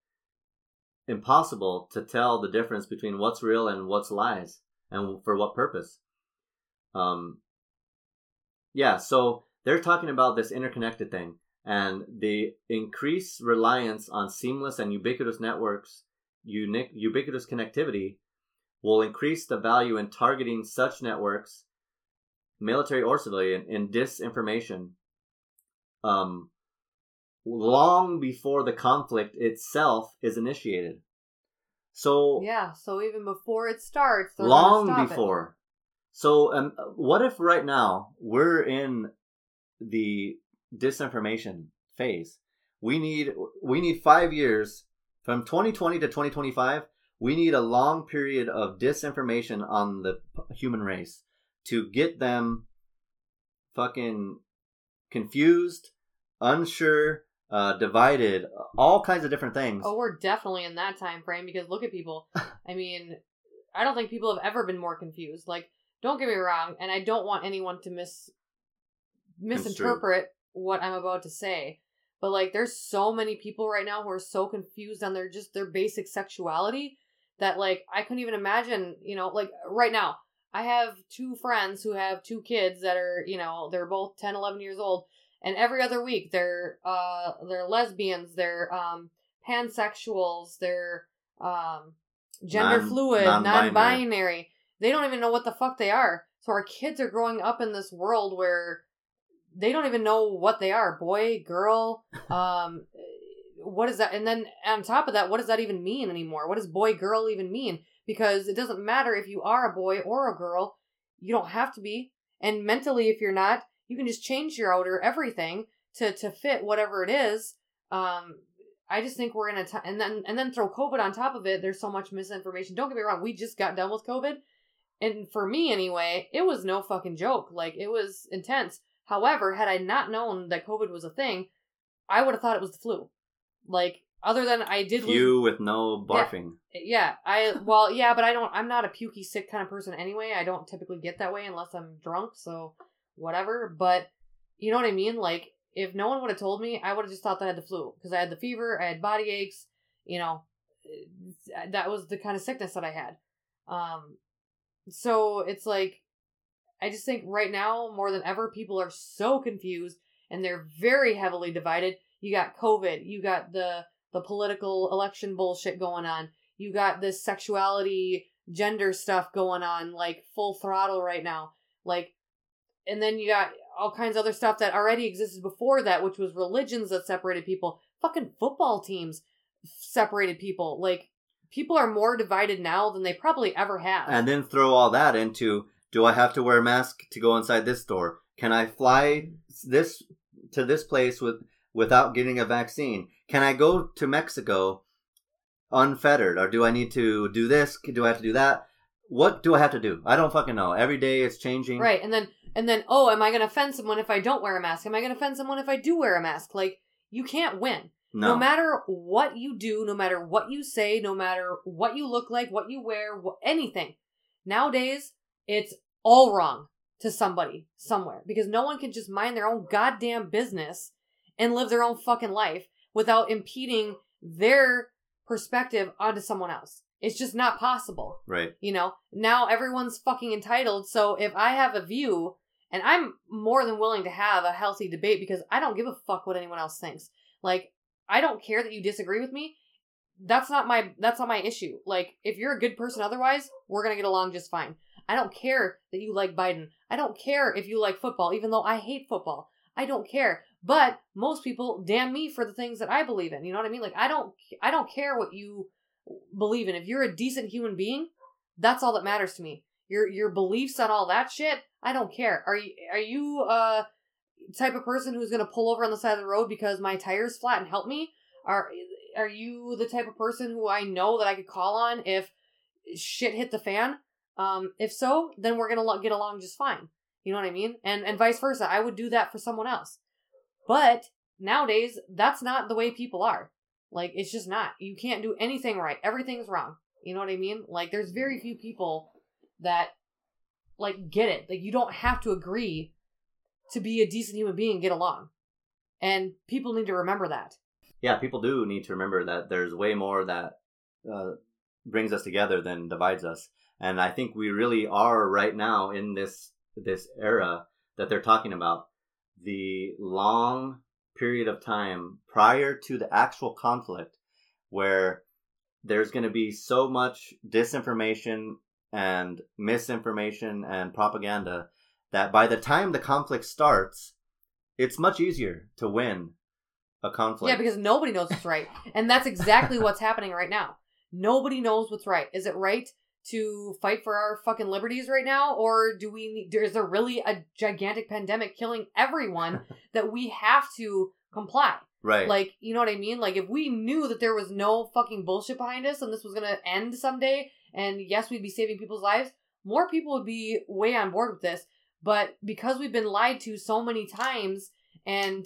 impossible to tell the difference between what's real and what's lies and for what purpose. Um, yeah, so they're talking about this interconnected thing and the increased reliance on seamless and ubiquitous networks, ubiquitous connectivity will increase the value in targeting such networks, military or civilian, in disinformation. Um, long before the conflict itself is initiated. So Yeah, so even before it starts, long stop it. before. So, um, what if right now we're in the disinformation phase? We need we need five years from 2020 to 2025. We need a long period of disinformation on the human race to get them fucking confused, unsure, uh, divided, all kinds of different things. Oh, we're definitely in that time frame because look at people. (laughs) I mean, I don't think people have ever been more confused. Like, don't get me wrong, and I don't want anyone to mis misinterpret what I'm about to say. But like there's so many people right now who are so confused on their just their basic sexuality that like I couldn't even imagine, you know, like right now I have two friends who have two kids that are, you know, they're both 10, 11 years old and every other week they're uh they're lesbians, they're um pansexuals, they're um gender Non- fluid, non-binary. non-binary. They don't even know what the fuck they are. So our kids are growing up in this world where they don't even know what they are boy girl (laughs) um what is that and then on top of that what does that even mean anymore what does boy girl even mean because it doesn't matter if you are a boy or a girl you don't have to be and mentally if you're not you can just change your outer everything to to fit whatever it is um i just think we're in a time and then and then throw covid on top of it there's so much misinformation don't get me wrong we just got done with covid and for me anyway it was no fucking joke like it was intense However, had I not known that COVID was a thing, I would have thought it was the flu. Like, other than I did lose. You with no barfing. Yeah, I. Well, yeah, but I don't. I'm not a pukey, sick kind of person anyway. I don't typically get that way unless I'm drunk, so whatever. But, you know what I mean? Like, if no one would have told me, I would have just thought that I had the flu. Because I had the fever, I had body aches, you know. That was the kind of sickness that I had. Um, so it's like I just think right now more than ever people are so confused and they're very heavily divided. You got COVID, you got the the political election bullshit going on. You got this sexuality gender stuff going on like full throttle right now. Like and then you got all kinds of other stuff that already existed before that which was religions that separated people. Fucking football teams separated people. Like people are more divided now than they probably ever have. And then throw all that into do I have to wear a mask to go inside this store? Can I fly this to this place with without getting a vaccine? Can I go to Mexico unfettered or do I need to do this? Do I have to do that? What do I have to do? I don't fucking know. Every day it's changing. Right, and then and then oh, am I going to offend someone if I don't wear a mask? Am I going to offend someone if I do wear a mask? Like you can't win. No. No matter what you do, no matter what you say, no matter what you look like, what you wear, wh- anything. Nowadays, it's all wrong to somebody somewhere because no one can just mind their own goddamn business and live their own fucking life without impeding their perspective onto someone else. It's just not possible. Right. You know, now everyone's fucking entitled. So if I have a view, and I'm more than willing to have a healthy debate because I don't give a fuck what anyone else thinks. Like, I don't care that you disagree with me. That's not my that's not my issue. Like, if you're a good person otherwise, we're gonna get along just fine. I don't care that you like Biden. I don't care if you like football, even though I hate football. I don't care. But most people damn me for the things that I believe in. You know what I mean? Like I don't I don't care what you believe in. If you're a decent human being, that's all that matters to me. Your your beliefs on all that shit, I don't care. Are you are you uh type of person who's gonna pull over on the side of the road because my tire's flat and help me? Are are you the type of person who I know that I could call on if shit hit the fan? Um, if so, then we're gonna get along just fine. You know what I mean? And and vice versa. I would do that for someone else. But nowadays, that's not the way people are. Like it's just not. You can't do anything right. Everything's wrong. You know what I mean? Like there's very few people that like get it. Like you don't have to agree to be a decent human being and get along. And people need to remember that. Yeah, people do need to remember that there's way more that uh, brings us together than divides us. And I think we really are right now in this this era that they're talking about. The long period of time prior to the actual conflict where there's going to be so much disinformation and misinformation and propaganda that by the time the conflict starts, it's much easier to win a conflict. Yeah, because nobody knows what's right. and that's exactly (laughs) what's happening right now. Nobody knows what's right. Is it right to fight for our fucking liberties right now or do we need is there really a gigantic pandemic killing everyone (laughs) that we have to comply right. like you know what i mean like if we knew that there was no fucking bullshit behind us and this was going to end someday and yes we'd be saving people's lives more people would be way on board with this but because we've been lied to so many times and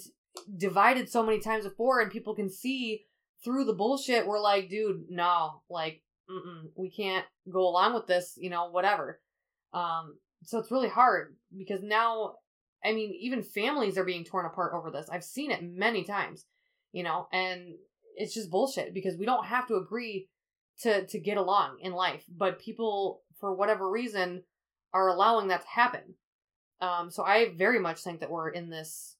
divided so many times before and people can see through the bullshit we're like dude no like we can't go along with this, you know, whatever. Um, so it's really hard because now, I mean, even families are being torn apart over this. I've seen it many times, you know, and it's just bullshit because we don't have to agree to to get along in life, but people, for whatever reason, are allowing that to happen. Um, so I very much think that we're in this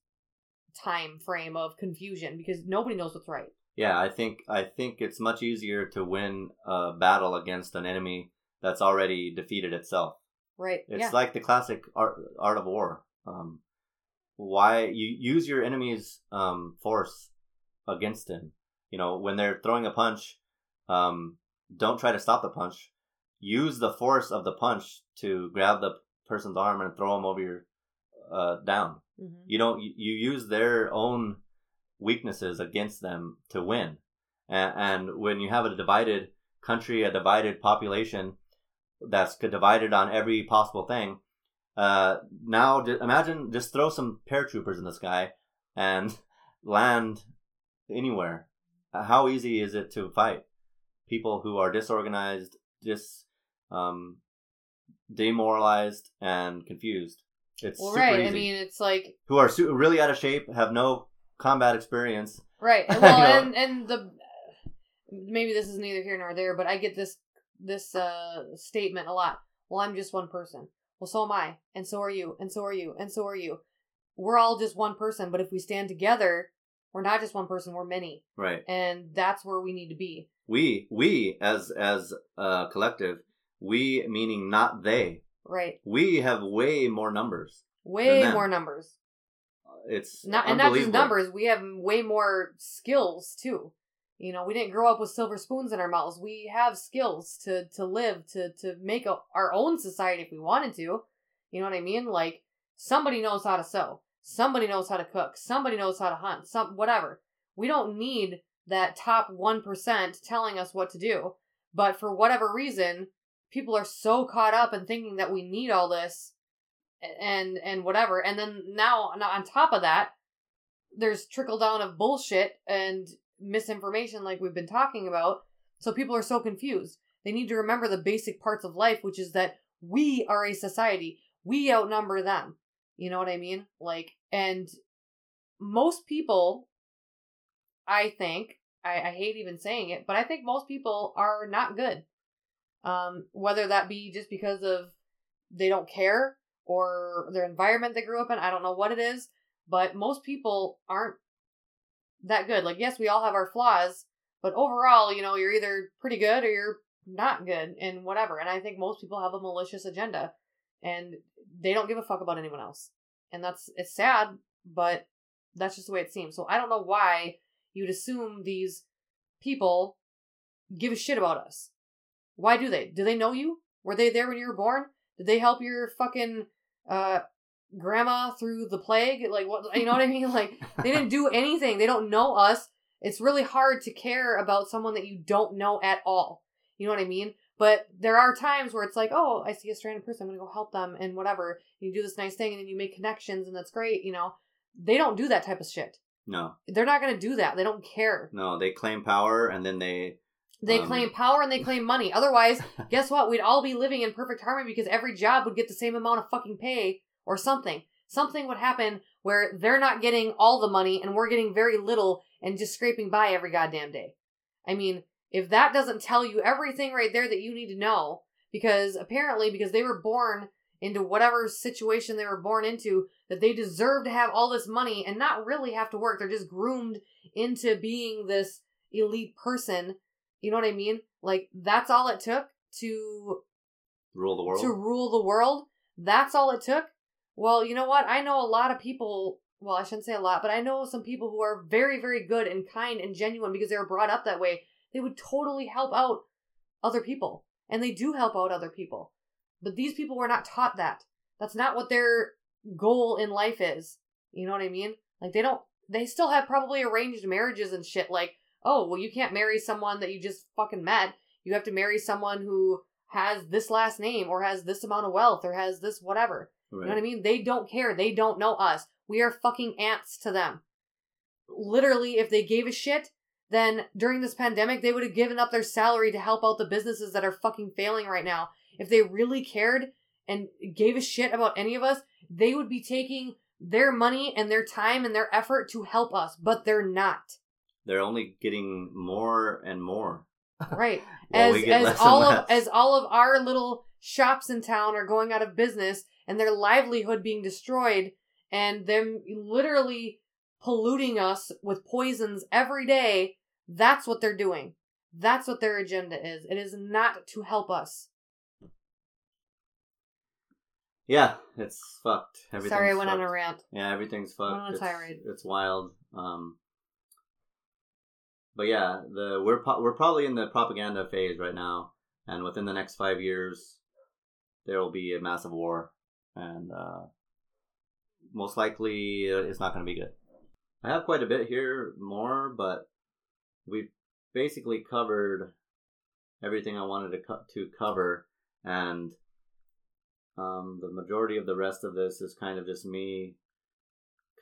time frame of confusion because nobody knows what's right. Yeah, I think I think it's much easier to win a battle against an enemy that's already defeated itself. Right. It's yeah. like the classic art art of war. Um, why you use your enemy's um, force against him? You know, when they're throwing a punch, um, don't try to stop the punch. Use the force of the punch to grab the person's arm and throw them over your uh, down. Mhm. You don't. You, use their own weaknesses against them to win. And, and when you have a divided country, a divided population that's divided on every possible thing, uh, now j- imagine just throw some paratroopers in the sky and (laughs) land anywhere. How easy is it to fight people who are disorganized, dis, um, demoralized, and confused? It's Well, super right. easy. I mean, it's like who are su- really out of shape, have no combat experience. Right. (laughs) You Well, know? and and the maybe this is neither here nor there, but I get this this uh statement a lot. Well, I'm just one person. Well, so am I, and so are you, and so are you, and so are you. We're all just one person, but if we stand together, we're not just one person, we're many. Right. And that's where we need to be. We we as as a collective, we meaning not they. Right. We have way more numbers. Way more numbers. It's Not and not just numbers, we have way more skills too. You know, we didn't grow up with silver spoons in our mouths. We have skills to to live, to to make a, our own society if we wanted to. You know what I mean? Like somebody knows how to sew, somebody knows how to cook, somebody knows how to hunt, some whatever. We don't need that top 1% telling us what to do. But for whatever reason, people are so caught up in thinking that we need all this and and whatever. And then now on top of that, there's trickle down of bullshit and misinformation like we've been talking about. So people are so confused. They need to remember the basic parts of life, which is that we are a society. We outnumber them. You know what I mean? Like, and most people, I think, I, I hate even saying it, but I think most people are not good. Um, whether that be just because of they don't care or their environment they grew up in, I don't know what it is, but most people aren't that good. Like, yes, we all have our flaws, but overall, you know, you're either pretty good or you're not good and whatever. And I think most people have a malicious agenda and they don't give a fuck about anyone else. And that's, it's sad, but that's just the way it seems. So I don't know why you'd assume these people give a shit about us. Why do they? Do they know you? Were they there when you were born? Did they help your fucking uh grandma through the plague? Like what you know what I mean? Like they didn't do (laughs) anything. They don't know us. It's really hard to care about someone that you don't know at all. You know what I mean? But there are times where it's like, oh, I see a stranded person, I'm gonna go help them and whatever. You do this nice thing and then you make connections and that's great, you know. They don't do that type of shit. No, They're not gonna do that. They don't care. no, they claim power and then they. They Um, claim power and they claim money. Otherwise, (laughs) guess what? We'd all be living in perfect harmony because every job would get the same amount of fucking pay or something. Something would happen where they're not getting all the money and we're getting very little and just scraping by every goddamn day. I mean, if that doesn't tell you everything right there that you need to know, because apparently, because they were born into whatever situation they were born into, that they deserve to have all this money and not really have to work. They're just groomed into being this elite person. You know what I mean? Like, that's all it took to Rule the world. to rule the world. That's all it took. Well, you know what? I know a lot of people. Well, I shouldn't say a lot, but I know some people who are very, very good and kind and genuine because they were brought up that way. They would totally help out other people, and they do help out other people. But these people were not taught that. That's not what their goal in life is. You know what I mean? Like they don't. They still have probably arranged marriages and shit. Like, oh, well, you can't marry someone that you just fucking met. You have to marry someone who has this last name or has this amount of wealth or has this whatever. You know what I mean? They don't care. They don't know us. We are fucking ants to them. Literally, if they gave a shit, then during this pandemic, they would have given up their salary to help out the businesses that are fucking failing right now. If they really cared and gave a shit about any of us, they would be taking their money and their time and their effort to help us, but they're not. They're only getting more and more. (laughs) Right. (laughs) As as all of as all of our little shops in town are going out of business and their livelihood being destroyed and them literally polluting us with poisons every day, that's what they're doing. That's what their agenda is. It is not to help us. Yeah, it's fucked. Everything's Sorry, I went on a rant. Yeah, everything's fucked. On a it's, tirade. It's wild. Um, but yeah, the we're po- we're probably in the propaganda phase right now, and within the next five years, there will be a massive war, and uh, most likely uh, it's not going to be good. I have quite a bit here more, but we've basically covered everything I wanted to co- to cover, and um, the majority of the rest of this is kind of just me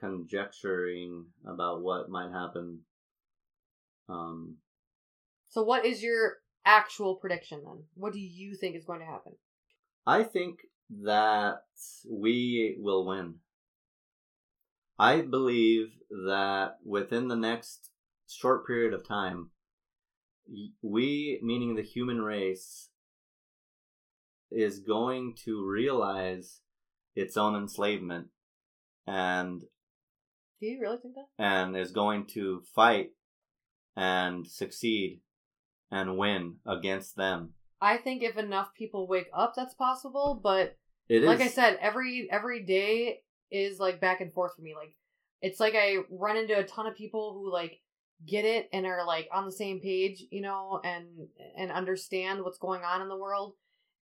conjecturing about what might happen. Um, So what is your actual prediction then? What do you think is going to happen? I think that we will win. I believe that within the next short period of time, we, meaning the human race, is going to realize its own enslavement and Do you really think that? and is going to fight and succeed and win against them. I think if enough people wake up that's possible, but It is like I said, every every day is like back and forth for me. Like it's like I run into a ton of people who like get it and are like on the same page, you know, and and understand what's going on in the world.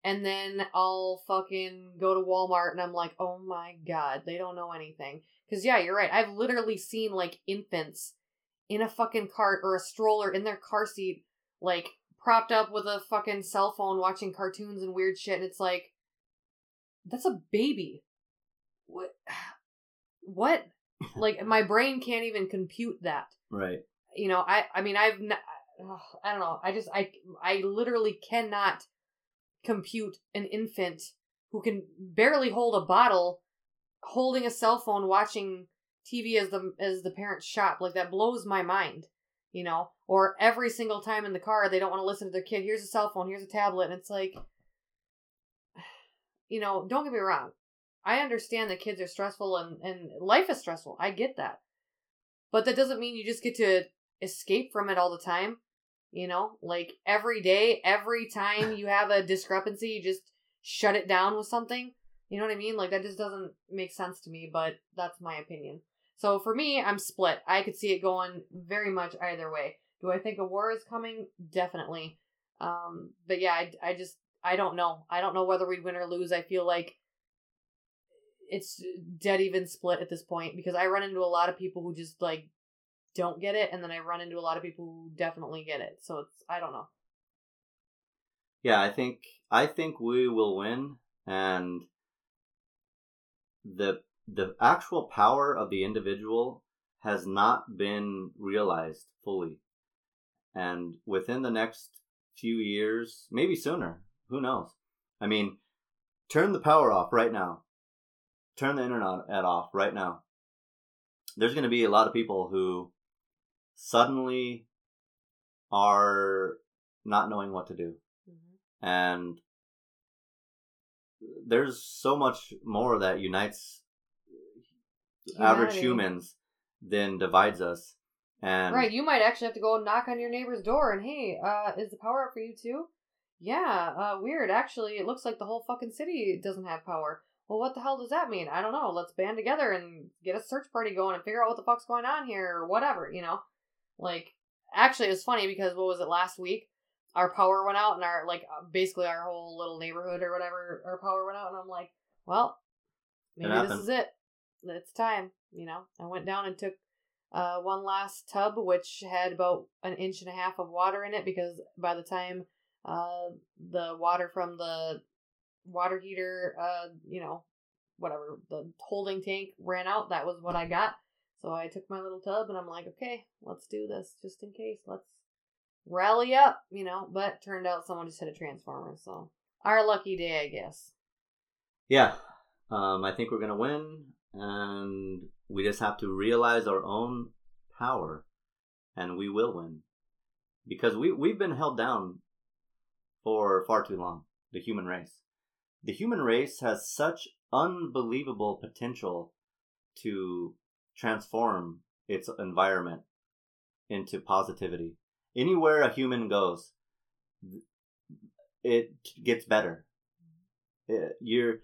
And then I'll fucking go to Walmart and I'm like, "Oh my god, they don't know anything." Cuz yeah, you're right. I've literally seen like infants in a fucking cart or a stroller in their car seat like propped up with a fucking cell phone watching cartoons and weird shit and it's like that's a baby. What? (sighs) What? like (laughs) my brain can't even compute that. right. You know, I I mean I've I don't know. I just I I literally cannot compute an infant who can barely hold a bottle holding a cell phone watching TV as the as the parents shop. Like that blows my mind. you know, or every single time in the car they don't want to listen to their kid. Here's a cell phone, here's a tablet, and it's like, (sighs) you know, don't get me wrong. I understand that kids are stressful and, and life is stressful. I get that. But that doesn't mean you just get to escape from it all the time. You know, like every day, every time (laughs) you have a discrepancy, you just shut it down with something. You know what I mean? Like that just doesn't make sense to me, but that's my opinion. So for me, I'm split. I could see it going very much either way. Do I think a war is coming? Definitely. Um, but yeah, I, I just I don't know. I don't know whether we'd win or lose. I feel like it's dead even split at this point because I run into a lot of people who just like don't get it, and then I run into a lot of people who definitely get it. So it's I don't know. Yeah, I think I think we will win, and the the actual power of the individual has not been realized fully, and within the next few years, maybe sooner, who knows? I mean, turn the power off right now. Turn the internet off right now. There's going to be a lot of people who suddenly are not knowing what to do. Mm-hmm. And there's so much more that unites Humanity. average humans than divides us. And right, you might actually have to go knock on your neighbor's door and hey, uh, is the power up for you too? Yeah, uh, weird. Actually, it looks like the whole fucking city doesn't have power. Well, what the hell does that mean? I don't know. Let's band together and get a search party going and figure out what the fuck's going on here or whatever, you know? Like, actually, it was funny because what was it last week? Our power went out and our, like, uh, basically our whole little neighborhood or whatever, our power went out. And I'm like, well, maybe this is it. It's time, you know? I went down and took uh, one last tub, which had about an inch and a half of water in it because by the time uh, the water from the water heater, uh, you know, whatever, the holding tank ran out, that was what I got. So I took my little tub and I'm like, okay, let's do this just in case. Let's rally up, you know. But turned out someone just hit a transformer. So our lucky day, I guess. Yeah. Um, I think we're going to win. And we just have to realize our own power. And we will win. Because we, we've been held down for far too long, the human race. The human race has such unbelievable potential to transform its environment into positivity. Anywhere a human goes, it gets better. It, you're,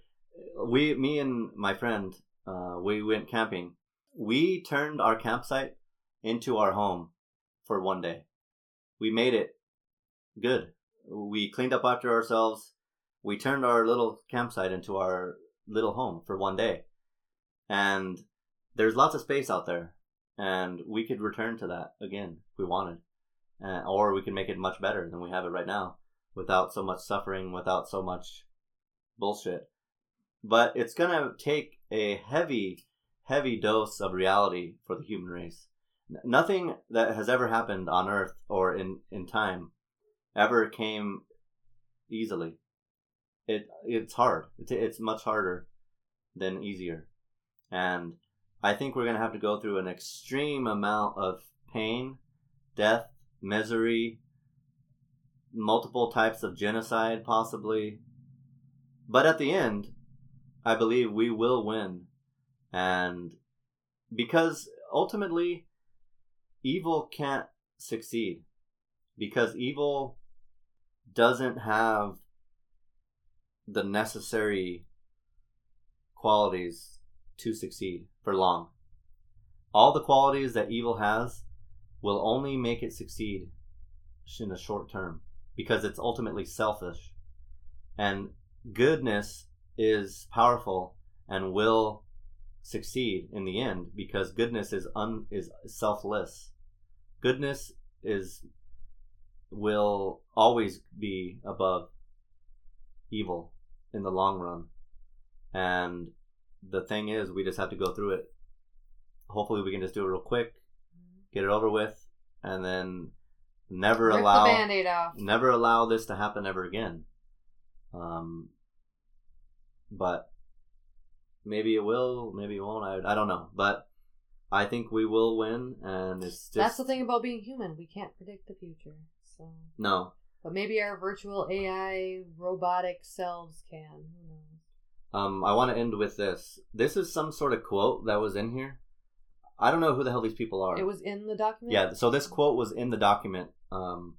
we, me and my friend, uh, we went camping. We turned our campsite into our home for one day. We made it good. We cleaned up after ourselves. We turned our little campsite into our little home for one day. And there's lots of space out there, and we could return to that again if we wanted, uh, or we can make it much better than we have it right now, without so much suffering, without so much bullshit. But it's gonna take a heavy, heavy dose of reality for the human race. Nothing that has ever happened on Earth or in in time ever came easily. It it's hard. It's it's much harder than easier, and I think we're to have to go through an extreme amount of pain, death, misery, multiple types of genocide, possibly. But at the end, I believe we will win. And because ultimately, evil can't succeed. Because evil doesn't have the necessary qualities to succeed for long. All the qualities that evil has will only make it succeed in the short term because it's ultimately selfish. And goodness is powerful and will succeed in the end because goodness is un is selfless. Goodness is will always be above evil in the long run. And the thing is, we just have to go through it. Hopefully, we can just do it real quick, get it over with, and then never Rip allow the band-aid off. never allow this to happen ever again. Um, but maybe it will, maybe it won't. I, I don't know, but I think we will win, and it's just That's the thing about being human. We can't predict the future. So, No, but maybe our virtual AI robotic selves can. Who knows? um, I want to end with this. This is some sort of quote that was in here. I don't know who the hell these people are. It was in the document. Yeah, so this quote was in the document. Um,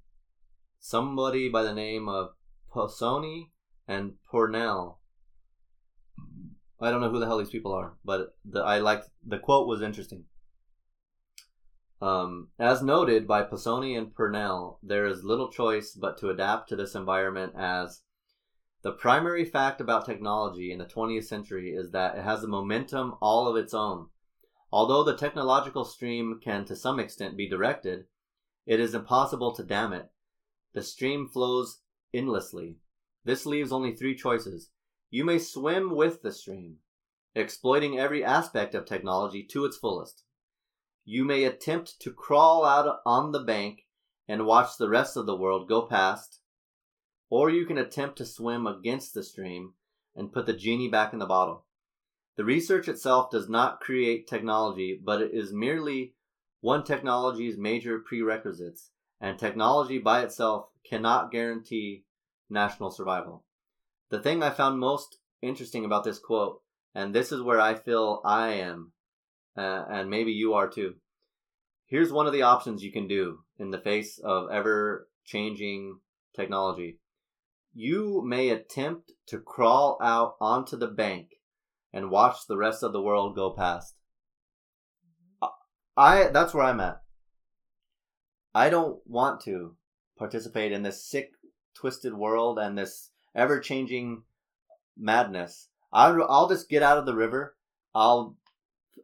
somebody by the name of Possony and Pournelle. I don't know who the hell these people are, but the I liked the quote was interesting. Um, as noted by Possony and Pournelle, there is little choice but to adapt to this environment as the primary fact about technology in the 20th century is that it has a momentum all of its own. Although the technological stream can to some extent be directed, it is impossible to dam it. The stream flows endlessly. This leaves only three choices. You may swim with the stream, exploiting every aspect of technology to its fullest. You may attempt to crawl out on the bank and watch the rest of the world go past, or you can attempt to swim against the stream and put the genie back in the bottle. The research itself does not create technology, but it is merely one technology's major prerequisites, and technology by itself cannot guarantee national survival. The thing I found most interesting about this quote, and this is where I feel I am, uh, and maybe you are too. Here's one of the options you can do in the face of ever changing technology. You may attempt to crawl out onto the bank and watch the rest of the world go past. I that's where I'm at. I don't want to participate in this sick, twisted world and this ever-changing madness. I'll, I'll just get out of the river. I'll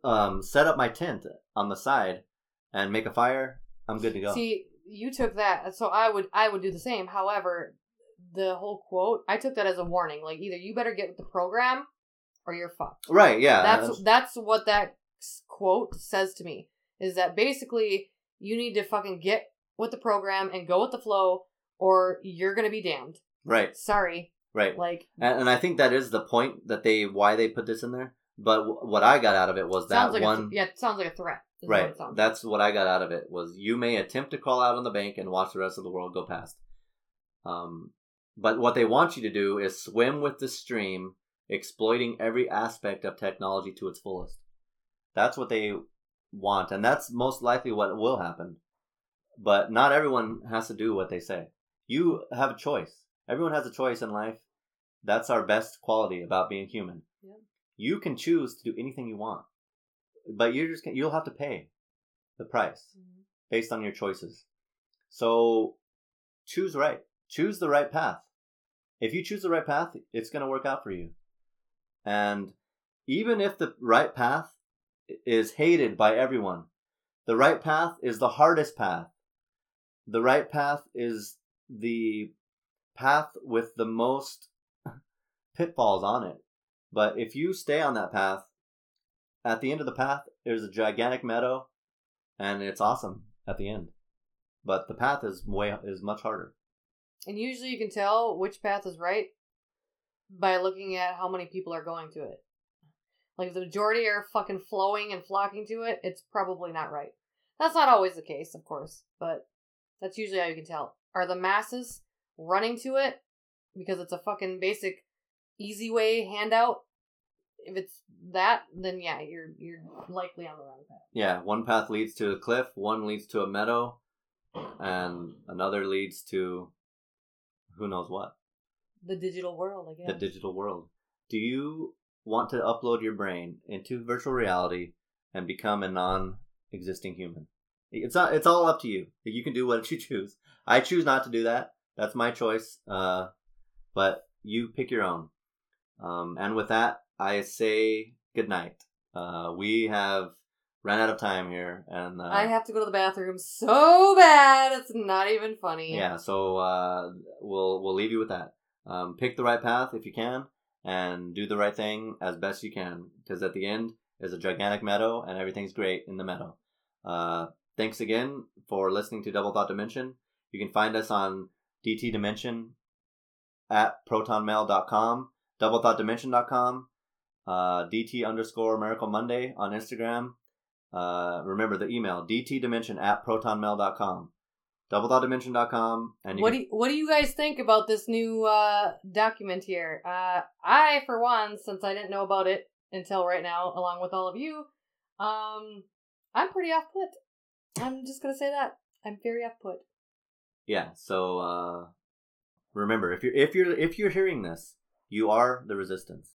um, set up my tent on the side and make a fire. I'm good to go. See, you took that, so I would I would do the same. However, the whole quote I took that as a warning. Like either you better get with the program, or you're fucked. right? Yeah. That's that's what that quote says to me. Is that basically you need to fucking get with the program and go with the flow, or you're gonna be damned. right. Sorry, Right. like And, and I think that is the point that they why they put this in there. But w- what I got out of it was that like one. th- yeah, it sounds like a threat. what Right. it That's what I got out of it was you may attempt to crawl out on the bank and watch the rest of the world go past. Um, but what they want you to do is swim with the stream, exploiting every aspect of technology to its fullest. That's what they want, and that's most likely what will happen. But not everyone has to do what they say. You have a choice. Everyone has a choice in life. That's our best quality about being human. Yeah. You can choose to do anything you want, but you're just you'll have to pay the price Mhm. based on your choices. So choose right. Choose the right path. If you choose the right path, it's going to work out for you. And even if the right path is hated by everyone, the right path is the hardest path. The right path is the path with the most (laughs) pitfalls on it. But if you stay on that path, at the end of the path, there's a gigantic meadow, and it's awesome at the end. But the path is way is much harder. And usually you can tell which path is right by looking at how many people are going to it. Like if the majority are fucking flowing and flocking to it, it's probably not right. That's not always the case, of course, but that's usually how you can tell. Are the masses running to it because it's a fucking basic easy way handout? If it's that, then yeah, you're you're likely on the wrong path. Yeah, one path leads to a cliff, one leads to a meadow, and another leads to who knows what. The digital world, I guess. The digital world. Do you want to upload your brain into virtual reality and become a non-existing human? It's not. It's all up to you. You can do what you choose. I choose not to do that. That's my choice. Uh, but you pick your own. Um, and with that, I say good night. Uh, we have ran out of time here, and uh, I have to go to the bathroom so bad. It's not even funny. yeah. So uh, we'll we'll leave you with that. Um, pick the right path if you can, and do the right thing as best you can. Because at the end is a gigantic meadow, and everything's great in the meadow. Uh, thanks again for listening to Double Thought Dimension. You can find us on DT Dimension at protonmail.com, doublethoughtdimension.com, uh, DT underscore Miracle Monday on Instagram. Uh, remember the email dtdimension at protonmail.com, doublethoughtdimension.com, and what do you, what do you guys think about this new uh, document here? Uh, I, for one, since I didn't know about it until right now, along with all of you, um, I'm pretty off put. I'm just gonna say that I'm very off put. yeah. So uh, remember, if you're if you're if you're hearing this, you are the resistance.